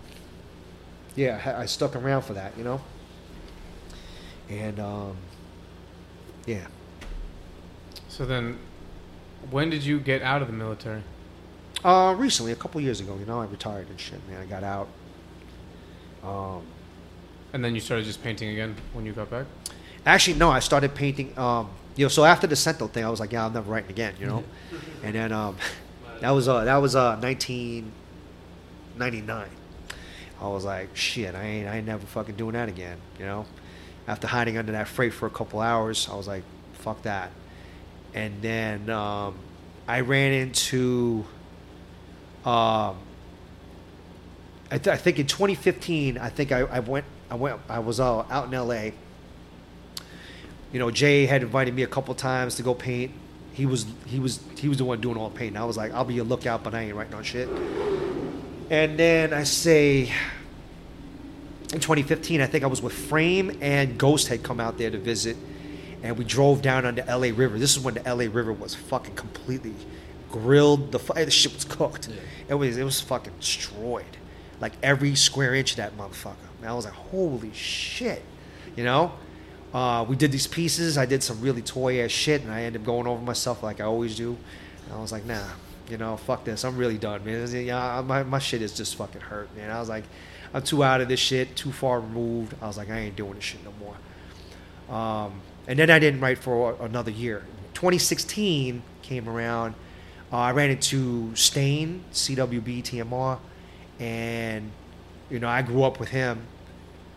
S2: yeah, I, I stuck around for that, you know? And, um, yeah.
S1: So then, when did you get out of the military?
S2: Uh, recently, a couple years ago, you know, I retired and shit, man. I got out. Um,
S1: And then you started just painting again when you got back.
S2: Actually, no. I started painting. Um, you know, so after the Sentinel thing, I was like, yeah, I'm never writing again. You know, (laughs) and then um, (laughs) that was uh, that was uh, 1999. I was like, shit, I ain't I ain't never fucking doing that again. You know, after hiding under that freight for a couple hours, I was like, fuck that. And then um, I ran into. Um, I, th- I think in 2015, I think I, I went, I went, I was uh, out in LA. You know, Jay had invited me a couple times to go paint. He was, he was, he was the one doing all the painting. I was like, I'll be a lookout, but I ain't writing on shit. And then I say, in 2015, I think I was with Frame and Ghost had come out there to visit, and we drove down on the LA River. This is when the LA River was fucking completely grilled. The, the shit was cooked. It was it was fucking destroyed, like every square inch of that motherfucker. And I was like, holy shit, you know. Uh, we did these pieces. I did some really toy ass shit, and I ended up going over myself like I always do. And I was like, nah, you know, fuck this. I'm really done, man. Yeah, my, my shit is just fucking hurt, man. I was like, I'm too out of this shit, too far removed. I was like, I ain't doing this shit no more. Um, and then I didn't write for another year. 2016 came around. Uh, I ran into Stain, CWB, TMR, and you know I grew up with him,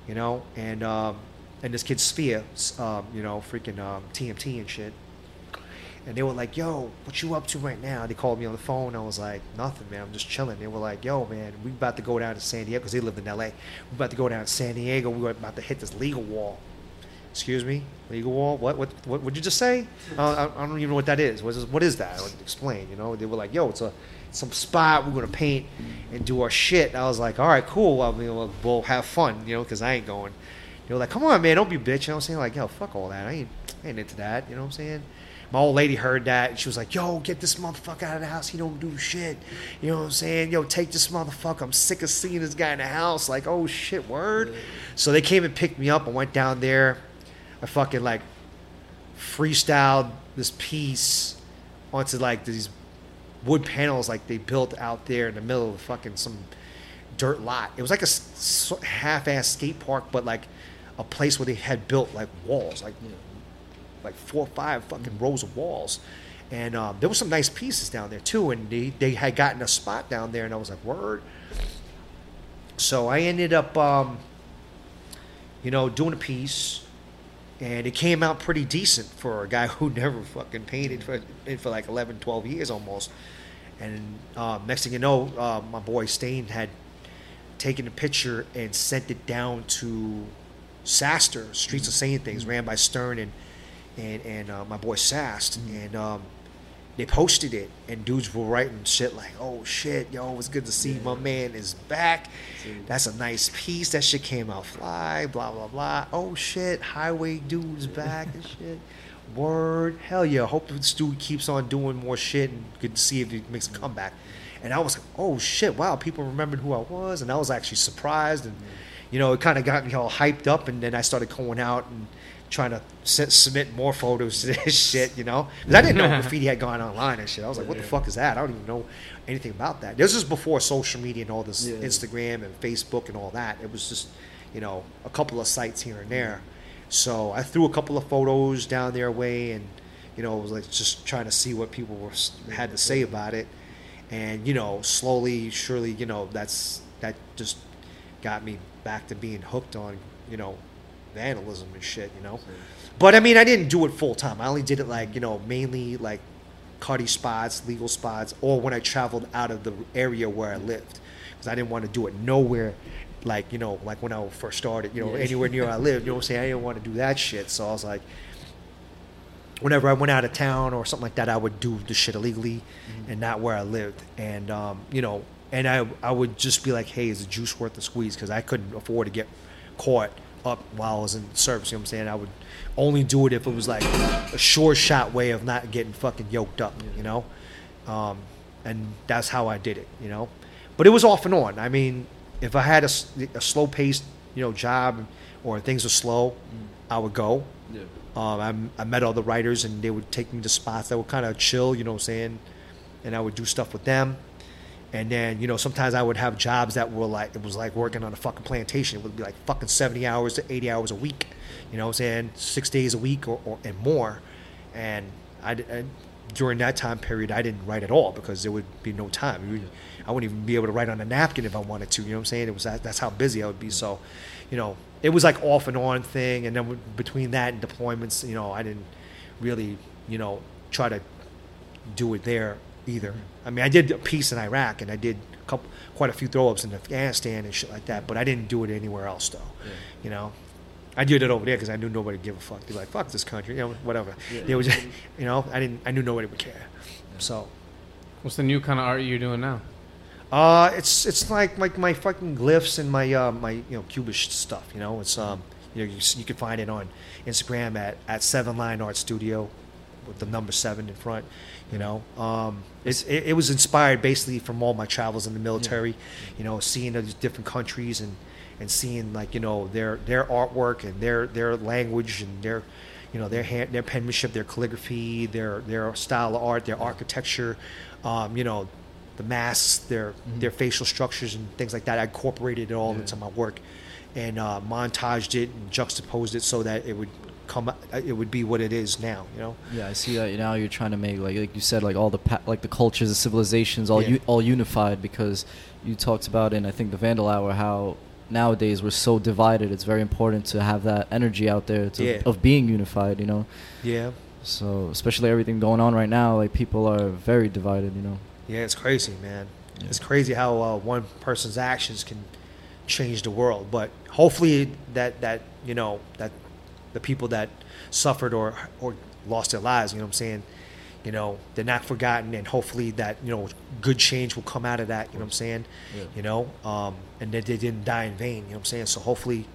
S2: you know, and um, and this kid Sphere, um, you know, freaking um, TMT and shit. And they were like, "Yo, what you up to right now?" They called me on the phone. I was like, "Nothing, man. I'm just chilling." They were like, "Yo, man, we about to go down to San Diego because they lived in L.A. We about to go down to San Diego. We were about to hit this legal wall." Excuse me, legal wall. What? What? What would you just say? Uh, I, I don't even know what that is. What is, what is that? Explain. You know, they were like, "Yo, it's a some spot we're gonna paint and do our shit." I was like, "All right, cool. I mean, we'll, we'll have fun, you know, because I ain't going." They were like, "Come on, man, don't be bitch." You know what I'm saying? Like, yo, fuck all that. I ain't, I ain't into that. You know what I'm saying? My old lady heard that and she was like, "Yo, get this motherfucker out of the house. He don't do shit." You know what I'm saying? Yo, take this motherfucker. I'm sick of seeing this guy in the house. Like, oh shit, word. So they came and picked me up. I went down there. I fucking like freestyled this piece onto like these wood panels like they built out there in the middle of fucking some dirt lot. It was like a half-ass skate park, but like a place where they had built like walls, like like four or five fucking rows of walls. And um, there were some nice pieces down there too. And they, they had gotten a spot down there, and I was like, word. So I ended up, um, you know, doing a piece, and it came out pretty decent for a guy (laughs) who never fucking painted for for like 11, 12 years almost. And um, next thing you know, uh, my boy Stain had taken a picture and sent it down to Saster, Streets Are Saying Things, ran by Stern and and and uh, my boy Sast, and um, they posted it, and dudes were writing shit like, "Oh shit, yo, it's good to see my man is back. That's a nice piece. That shit came out fly. Blah blah blah. Oh shit, Highway dude's back and (laughs) shit. Word, hell yeah. Hope this dude keeps on doing more shit, and good to see if he makes a comeback. And I was like, oh shit, wow, people remembered who I was, and I was actually surprised, and you know, it kind of got me all hyped up, and then I started going out and trying to s- submit more photos to this (laughs) shit, you know, because I didn't know (laughs) graffiti had gone online and shit. I was like, what the fuck is that? I don't even know anything about that. This is before social media and all this
S3: Yeah.
S2: Instagram and Facebook and all that. It was just, you know, a couple of sites here and there. So I threw a couple of photos down their way, and you know, it was like just trying to see what people were had to say about it. And you know, slowly, surely, you know, that's that just got me back to being hooked on, you know, vandalism and shit, you know. But I mean, I didn't do it full time. I only did it like, you know, mainly like cutty spots, legal spots, or when I traveled out of the area where I lived, because I didn't want to do it nowhere. Like you know, like when I first started, you know,
S3: Yeah.
S2: anywhere near where I lived. You know what I'm saying? I didn't want to do that shit. So I was like, whenever I went out of town or something like that, I would do the shit illegally and not where I lived. And um, you know, and I I would just be like, hey, is the juice worth the squeeze? Because I couldn't afford to get caught up while I was in service. You know what I'm saying? I would only do it if it was like a sure shot way of not getting fucking yoked up. You know, um, and that's how I did it. You know, but it was off and on. I mean, if I had a slow paced you know job or things were slow, I would go.
S3: Yeah.
S2: Um, I, I met other writers and they would take me to spots that were kind of chill, you know what I'm saying? And I would do stuff with them. And then, you know, sometimes I would have jobs that were like, it was like working on a fucking plantation. It would be like fucking 70 hours to 80 hours a week, you know what I'm saying? Six days a week or, or and more. And I during that time period, I didn't write at all because there would be no time. I wouldn't even be able to write on a napkin if I wanted to, you know what I'm saying? It was that, that's how busy I would be. So, you know, it was like off and on thing. And then between that and deployments, you know, I didn't really, you know, try to do it there either. I mean, I did a piece in Iraq and I did a couple, quite a few throw ups in Afghanistan and shit like that, but I didn't do it anywhere else though. You know, I did it over there because I knew nobody would give a fuck. They'd be like, "Fuck this country," you know, whatever.
S3: Yeah.
S2: They would, just, you know, I didn't, I knew nobody would care. So,
S1: What's the new kind of art you're doing now?
S2: uh, it's it's like like my fucking glyphs and my uh, my you know cubish stuff. You know, it's um you know you, you can find it on Instagram at at Seven Line Art Studio with the number seven in front. You know, um, it's it, it was inspired basically from all my travels in the military. You know, seeing these different countries and and seeing like you know their their artwork and their their language and their you know their hand, their penmanship, their calligraphy, their their style of art, their architecture. Um, you know, the masks, their their facial structures and things like that. I incorporated it all
S3: Yeah.
S2: into my work and uh, montaged it and juxtaposed it so that it would come, uh, it would be what it is now. You know.
S3: Yeah, I see that now. You're trying to make like like you said, like all the pa- like the cultures, the civilizations, all
S2: Yeah.
S3: u- all unified because you talked about in I think the Vandal Hour how nowadays we're so divided. It's very important to have that energy out there to,
S2: Yeah.
S3: of being unified. You know,
S2: Yeah.
S3: so especially everything going on right now, like people are very divided. You know.
S2: Yeah, it's crazy, man.
S3: Yeah.
S2: It's crazy how uh, one person's actions can change the world. But hopefully, that that you know that the people that suffered or or lost their lives, you know, what I'm saying, you know, they're not forgotten, and hopefully that you know good change will come out of that. You know, what I'm saying,
S3: Yeah.
S2: you know, um, and that they didn't die in vain. You know, what I'm saying. So hopefully,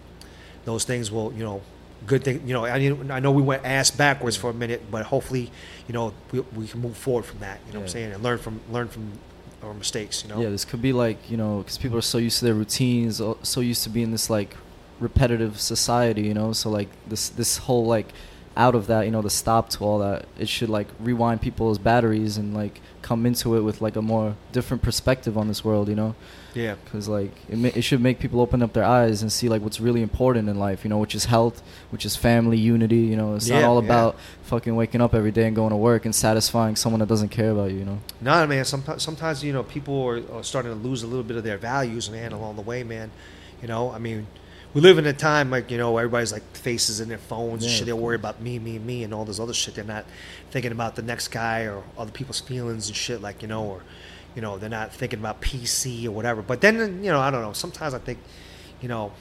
S2: those things will you know. Good thing, you know. I, mean, I know we went ass backwards for a minute, but hopefully, you know, we, we can move forward from that. You know what I'm saying, and learn from learn from our mistakes. You know.
S3: Yeah, this could be like you know because people are so used to their routines, so used to being this like repetitive society, you know. So like this this whole like out of that, you know, the stop to all that, it should like rewind people's batteries and like come into it with like a more different perspective on this world, you know.
S2: Yeah.
S3: Because like it, ma- it should make people open up their eyes and see like what's really important in life, you know, which is health, which is family, unity. You know, it's not
S2: Yeah,
S3: all
S2: yeah.
S3: about fucking waking up every day and going to work and satisfying someone that doesn't care about you. You know.
S2: No, man. Sometimes, sometimes you know, people are, are starting to lose a little bit of their values, man, along the way, man. You know, I mean, we live in a time like you know, everybody's like faces in their phones and shit. They're worried about me, me, me, and all this other shit. They're not thinking about the next guy or other people's feelings and shit, like you know, or you know, they're not thinking about PC or whatever. But then, you know, I don't know. Sometimes I think, you know,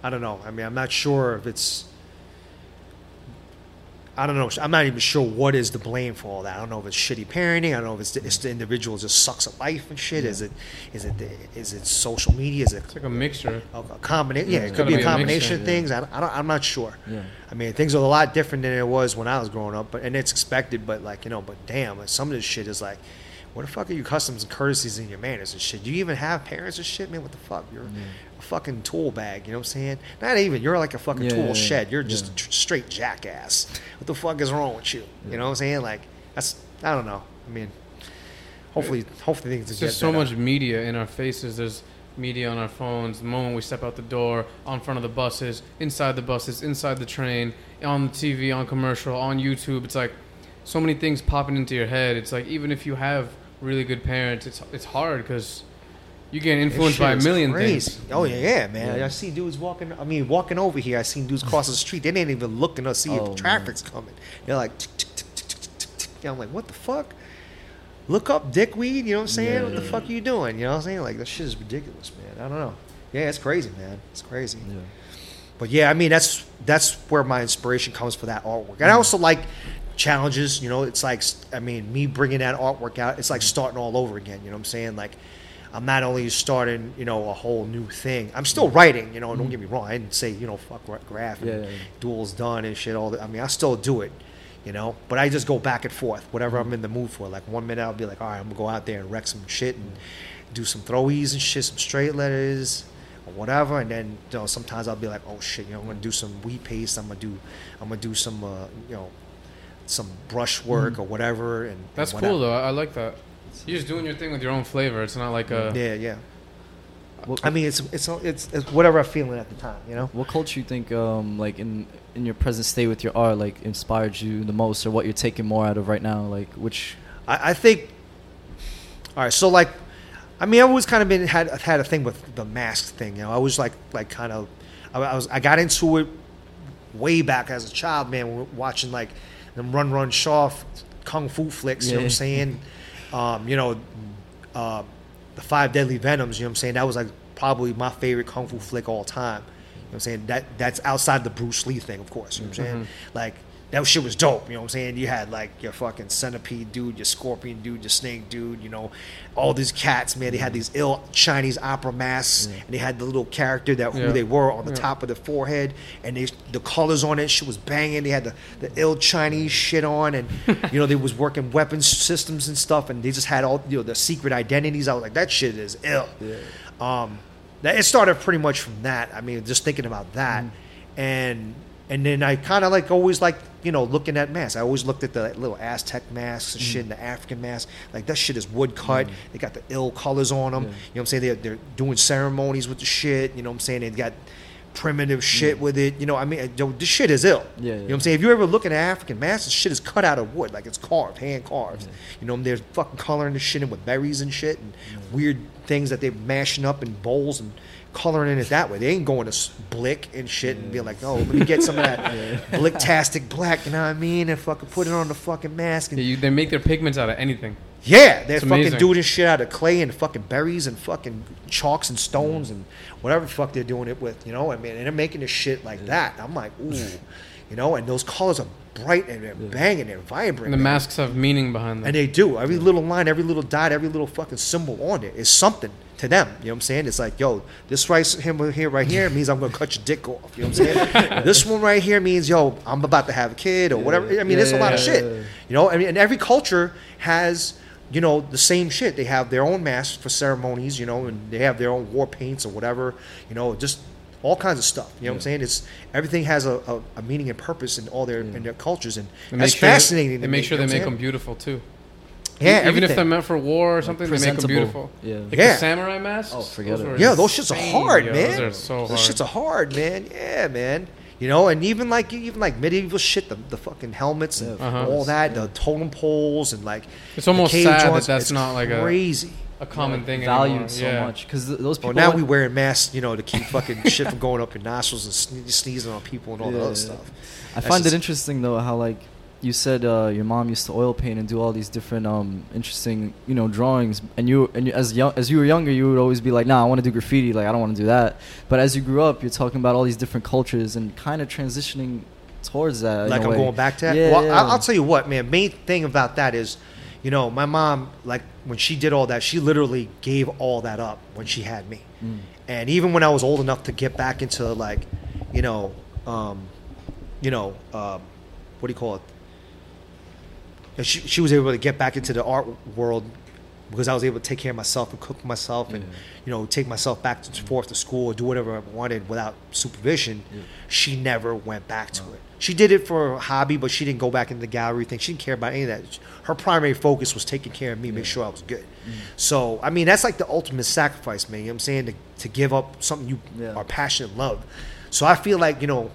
S2: I don't know. I mean, I'm not sure if it's. I don't know. I'm not even sure what is the blame for all that. I don't know if it's shitty parenting. I don't know if it's the, it's the individual just sucks at life and shit. Is it is it the, is it social media? Is it
S1: It's like a mixture.
S2: a, a combination? Yeah,
S3: Yeah,
S2: it could be a
S1: be a
S2: combination of things. Yeah. I don't, I'm not sure.
S3: Yeah.
S2: I mean, things are a lot different than it was when I was growing up, but and it's expected. But like you know, but damn, like, some of this shit is like, what the fuck are your customs and courtesies and your manners and shit? Do you even have parents and shit, man? What the fuck? You're a fucking tool bag. You know what I'm saying? Not even. You're like a fucking
S3: Yeah,
S2: tool
S3: yeah,
S2: shed. You're just a tr- straight jackass. What the fuck is wrong with you? You know what I'm saying? Like that's I don't know. I mean, hopefully, hopefully things
S1: just so much media in our faces. There's media on our phones. The moment we step out the door, on front of the buses, inside the buses, inside the train, on the TV, on commercial, on YouTube. It's like so many things popping into your head. It's like even if you have really good parents, it's it's hard because you get influenced by a million
S2: crazy.
S1: things.
S2: Oh yeah, yeah, man.
S3: Yeah.
S2: I see dudes walking. I mean, walking over here. I seen dudes cross the (laughs) street. They didn't even look to see
S3: Oh,
S2: if
S3: man.
S2: traffic's coming. They're like, I'm like, what the fuck? Look up, dickweed. You know what I'm saying? What the fuck are you doing? You know what I'm saying? Like that shit is ridiculous, man. I don't know. Yeah, it's crazy, man. It's crazy.
S3: Yeah.
S2: But yeah, I mean that's that's where my inspiration comes for that artwork. And I mm. also like challenges. You know, it's like I mean me bringing that artwork out. It's like mm-hmm. starting all over again. You know what I'm saying? Like I'm not only starting you know a whole new thing. I'm still mm-hmm. writing. You know, don't mm-hmm. get me wrong. I didn't say you know fuck graf and
S3: Yeah, yeah, yeah.
S2: duels done and shit. All that. I mean, I still do it. You know, but I just go back and forth, whatever I'm in the mood for. Like one minute I'll be like, all right, I'm gonna go out there and wreck some shit and do some throwies and shit, some straight letters or whatever. And then you know, sometimes I'll be like, oh shit, you know, I'm gonna do some wheat paste. I'm gonna do, I'm gonna do some, uh, you know, some brush work or whatever. And
S1: That's
S2: and
S1: cool though. I, I like that. You're just doing your thing with your own flavor. It's not like a
S2: Yeah, yeah.
S3: What,
S2: I mean, it's it's it's, it's whatever I'm feeling at the time, you know.
S3: what culture you think, um, like in in your present state with your art, like inspired you the most, or what you're taking more out of right now? Like which?
S2: I, I think. All right, so like, I mean, I always kind of been had had a thing with the mask thing. You know, I was like like kind of, I, I was I got into it way back as a child, man, watching like them run run shaw kung fu flicks. You know what I'm saying? Um, you know, uh, the Five Deadly Venoms. You know what I'm saying? That was like probably my favorite kung fu flick all time. You know what I'm saying? That that's outside the Bruce Lee thing, of course. You know what I'm saying? Like that shit was dope. You know what I'm saying? You had like your fucking centipede dude, your scorpion dude, your snake dude. You know, all these cats, man. They had these ill Chinese opera masks, and they had the little character that who
S1: Yeah.
S2: they were on the
S1: Yeah.
S2: top of the forehead, and they the colors on it shit was banging. They had the, the ill Chinese shit on, and (laughs) you know they was working weapons systems and stuff, and they just had all you know the secret identities. I was like, that shit is ill. Um, that it started pretty much from that. I mean, just thinking about that, and And then I kind of like always like you know looking at masks. I always looked at the little Aztec masks and shit, and the African masks. Like that shit is wood cut. Mm. They got the ill colors on them.
S3: Yeah.
S2: You know what I'm saying? They're, they're doing ceremonies with the shit. You know what I'm saying? They got primitive mm. shit with it. You know, I mean, this shit is ill.
S3: Yeah,
S2: You know what. I'm saying? If you ever look at an African mask, this shit is cut out of wood, like it's carved, hand carved. You know, they're fucking coloring the shit in with berries and shit and weird things that they're mashing up in bowls and coloring in it that way. They ain't going to blick and shit and be like, oh, let me get some of that (laughs) blicktastic black, you know what I mean? And fucking put it on the fucking mask. And
S1: Yeah, you, they make their pigments out of anything.
S2: yeah, they're
S1: It's
S2: fucking
S1: amazing. doing
S2: this shit out of clay and fucking berries and fucking chalks and stones and whatever the fuck they're doing it with, you know. I mean, and they're making this shit like that. I'm like, ooh, you know. And those colors are bright and they're banging, they're vibrant.
S1: And the
S2: man.
S1: masks have meaning behind them.
S2: and they do every little line, every little dot, every little fucking symbol on it is something to them. You know what I'm saying? It's like, yo, this right him here, right here means I'm gonna cut your dick off. You know what I'm saying? (laughs) this one right here means, yo, I'm about to have a kid or whatever. I mean,
S3: Yeah,
S2: there's a lot of shit.
S3: yeah, yeah.
S2: You know, I mean, and every culture has, you know, the same shit. They have their own masks for ceremonies, you know, and they have their own war paints or whatever, you know, just all kinds of stuff. You know what I'm saying? It's everything has a, a, a meaning and purpose in all their in their cultures, and
S1: They
S2: that's
S1: sure
S2: fascinating.
S1: They
S2: to
S1: make
S2: me,
S1: sure
S2: you know
S1: they make them beautiful too.
S2: Saying? Yeah,
S1: even if they're meant for war or something, they make them beautiful.
S3: Yeah.
S1: Like
S2: Yeah.
S1: the samurai masks.
S3: Oh, forget
S1: those
S3: it.
S2: Yeah, those shits are hard,
S1: yo.
S2: man.
S1: Those are so hard.
S2: Those shits are hard, man. Yeah, man. You know, and even like even like medieval shit, the, the fucking helmets and
S3: Yeah,
S1: of uh-huh.
S2: all
S1: course,
S2: that, the totem poles and like
S1: It's
S2: the
S1: almost
S2: cave
S1: sad that that's
S2: it's
S1: not like a-
S2: crazy.
S1: a common thing
S3: valued
S1: anymore.
S3: so
S1: yeah.
S3: much because those people.
S2: Well, now
S3: went-
S2: we wearing masks, you know, to keep fucking shit from going up your nostrils and sne- sneezing on people and all the
S3: Yeah.
S2: other stuff.
S3: I
S2: That's
S3: find
S2: just-
S3: it interesting though how like you said uh, your mom used to oil paint and do all these different um, interesting you know drawings and you and you, as young as you were younger you would always be like nah I want to do graffiti like I don't want to do that but as you grew up you're talking about all these different cultures and kind of transitioning towards that
S2: like i'm
S3: way.
S2: going back to that.
S3: Yeah,
S2: well,
S3: yeah.
S2: I'll, I'll tell you what, man. Main thing about that is, you know, my mom, like when she did all that, she literally gave all that up when she had me.
S3: Mm.
S2: And even when I was old enough to get back into like, you know, um, you know, um, what do you call it? Yeah, She, she was able to get back into the art world because I was able to take care of myself and cook for myself and
S3: Yeah.
S2: you know take myself back and forth to school or do whatever I wanted without supervision.
S3: Yeah.
S2: She never went back to it. She did it for a hobby, but she didn't go back into the gallery thing. She didn't care about any of that. Her primary focus was taking care of me, make sure I was good. Mm. So, I mean, that's like the ultimate sacrifice, man. You know what I'm saying? To, to give up something you
S3: Yeah.
S2: are passionate and love. So I feel like, you know,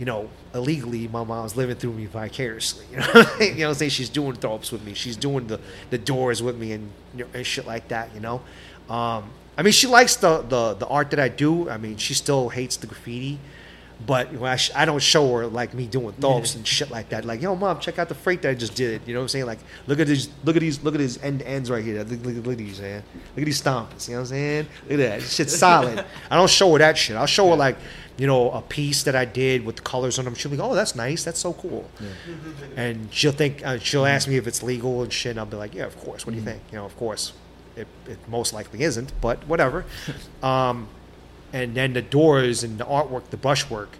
S2: you know, illegally, my mom's living through me vicariously. (laughs) You know, you know what I'm saying? She's doing throps with me. She's doing the, the doors with me and, you know, and shit like that, you know? Um, I mean, she likes the, the, the art that I do. I mean, she still hates the graffiti. But when I, sh- I don't show her like me doing thumps and shit like that. Like, yo, mom, check out the freight that I just did. You know what I'm saying? Like, look at these, look at these, look at these end ends right here. Look, look, look at these, man. Look at these stomps. You know what I'm saying? Look at that. This shit's solid. (laughs) I don't show her that shit. I'll show her like, you know, a piece that I did with the colors on them. She'll be like, oh, that's nice. That's so cool. And she'll think, uh, she'll ask me if it's legal and shit. And I'll be like, yeah, of course. What do you think? You know, of course. It, it most likely isn't, but whatever. (laughs) um, and then the doors and the artwork, the brushwork,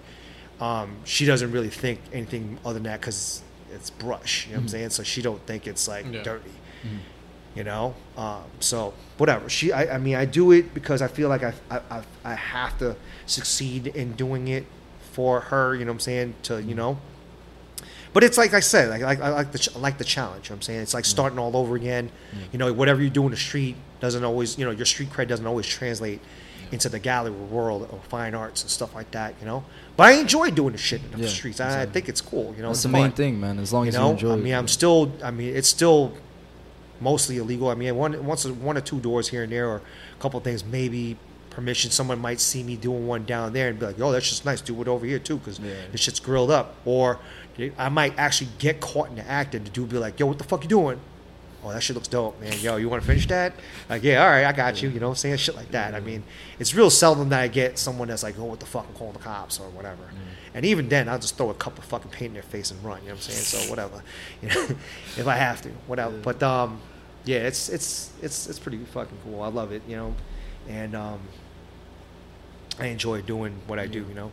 S2: um, she doesn't really think anything other than that because it's brush. You know what I'm saying? So she don't think it's like
S1: Yeah.
S2: dirty. You know, um, so whatever. She, I, I mean, I do it because I feel like I, I, I, have to succeed in doing it for her. You know what I'm saying? To you mm-hmm. know. But it's like I said, like, like I like the I like the challenge. You know what I'm saying it's like mm-hmm. starting all over again. Mm-hmm. You know, whatever you do in the street doesn't always, you know, your street cred doesn't always translate into the gallery world or fine arts and stuff like that. You know, but I enjoy doing the shit in the
S3: Yeah,
S2: streets. I, I think it's cool. You know,
S3: That's
S2: it's
S3: the main thing, man. As long
S2: You
S3: as
S2: know,
S3: you enjoy.
S2: I
S3: it.
S2: mean, I'm still. I mean, it's still mostly illegal. I mean, one once one or two doors here and there, or a couple of things, maybe permission. Someone might see me doing one down there and be like, "Oh, that's just nice. Do it over here too, because
S3: Yeah.
S2: this shit's grilled up." Or I might actually get caught in the act, and the dude be like, "Yo, what the fuck you doing?" Oh, that shit looks dope, man. Yo, you want to finish that? Like, yeah, all right, I got you. You know what I'm saying? Shit like that. I mean, it's real seldom that I get someone that's like, oh, what the fuck, I'm calling the cops or whatever. And even then, I'll just throw a cup of fucking paint in their face and run. You know what I'm saying? So whatever, (laughs) you know, (laughs) if I have to, whatever. But um, yeah, it's it's it's it's pretty fucking cool. I love it, you know, and um, I enjoy doing what I do. You know.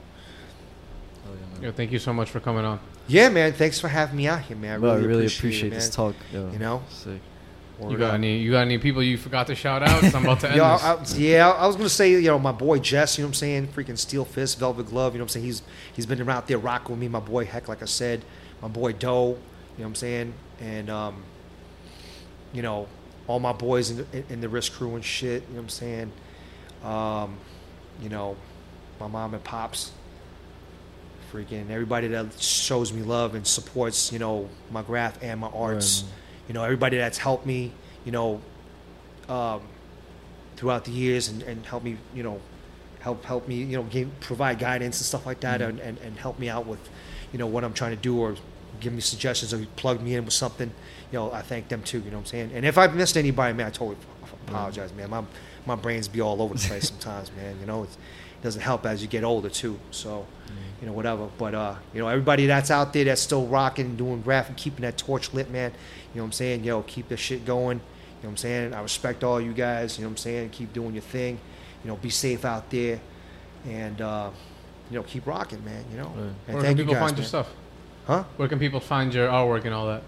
S3: Oh, yeah.
S1: Yo, thank you so much for coming on.
S2: Yeah, man. Thanks for having me out here, man. I
S3: Bro,
S2: really,
S3: I really
S2: appreciate,
S3: appreciate
S2: it,
S3: this talk. Yo,
S2: You know?
S3: sick.
S1: You got
S2: up.
S1: any? You got any people you forgot to shout out? I'm about to end (laughs)
S2: Yeah,
S1: this.
S2: I, yeah, I was gonna say, you know, my boy Jess, you know what I'm saying, freaking Steel Fist, Velvet Glove, you know what I'm saying. He's he's been around there rocking with me. My boy Heck, like I said, my boy Doe, you know what I'm saying, and um, you know, all my boys in the, in the risk crew and shit. You know what I'm saying. Um, you know, my mom and pops, freaking everybody that shows me love and supports, you know, my graf and my arts.
S3: man.
S2: You know, everybody that's helped me, you know, um, throughout the years and, and help me, you know, help help me, you know, give, provide guidance and stuff like that, and, and, and help me out with, you know, what I'm trying to do or give me suggestions or plug me in with something. You know, I thank them too. You know what I'm saying? And if I've missed anybody, man, I totally apologize, man. My my brains be all over the (laughs) place sometimes, man. You know, it's, it doesn't help as you get older too. So, you know, whatever. But uh, you know, everybody that's out there that's still rocking, doing graphic, keeping that torch lit, man. You know what I'm saying? Yo, keep this shit going. You know what I'm saying? I respect all you guys. You know what I'm saying? Keep doing your thing. You know, be safe out there, and uh, you know, keep rocking, man. You know,
S3: Right.
S2: and
S1: Where can
S2: thank you
S1: people
S2: guys,
S1: find your stuff?
S2: Huh?
S1: Where can people find your artwork and all that?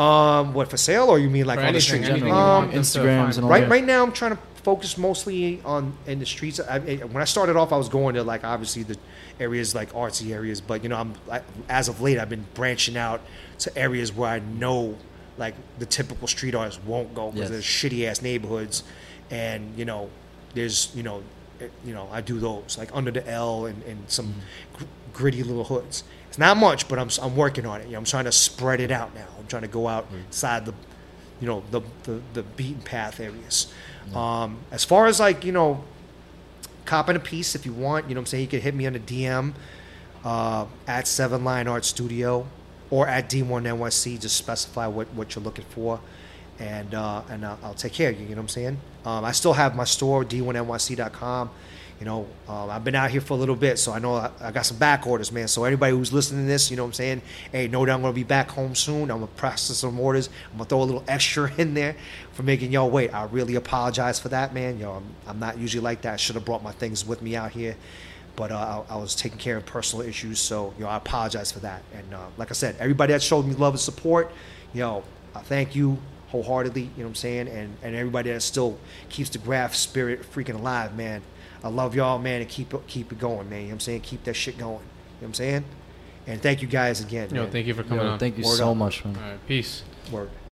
S2: Um, what for sale or you mean like
S1: For
S2: on the
S1: anything,
S2: streets?
S1: anything
S2: Um,
S1: want them to
S3: Instagrams and all
S2: right
S3: that.
S2: right now I'm trying to focus mostly on in the streets. I, I, when I started off, I was going to like obviously the areas like artsy areas, but you know I'm I, as of late I've been branching out to areas where I know like the typical street artists won't go because
S3: Yes.
S2: there's shitty ass neighborhoods, and you know there's you know eh, you know I do those like under the L and, and some gr- gritty little hoods. It's not much, but I'm I'm working on it. You know, I'm trying to spread it out now. I'm trying to go outside the you know the the, the beaten path areas. Um, as far as like you know, copping a piece if you want, you know what I'm saying you can hit me on the DM uh, at Seven Line Art Studio or at D1 NYC. Just specify what what you're looking for, and uh, and I'll, I'll take care of you. You know what I'm saying? Um, I still have my store D1NYC.com. You know, um, I've been out here for a little bit, so I know I, I got some back orders, man. So anybody who's listening to this, you know what I'm saying? Hey, know that I'm gonna be back home soon. I'm gonna process some orders. I'm gonna throw a little extra (laughs) in there for making y'all wait. I really apologize for that, man. Yo, I'm, I'm not usually like that. I should have brought my things with me out here, but uh, I, I was taking care of personal issues, so you know I apologize for that. And uh, like I said, everybody that showed me love and support, yo, I thank you wholeheartedly. You know what I'm saying? And and everybody that still keeps the graf spirit freaking alive, man. I love y'all, man, and keep it keep it going, man. You know what I'm saying? Keep that shit going. You know what I'm saying? And thank you guys again.
S1: Yo,
S2: man.
S1: thank you for coming
S3: Yo,
S1: on.
S3: thank you
S2: Word
S3: so
S2: up.
S3: much, man.
S1: all right, peace.
S2: Word.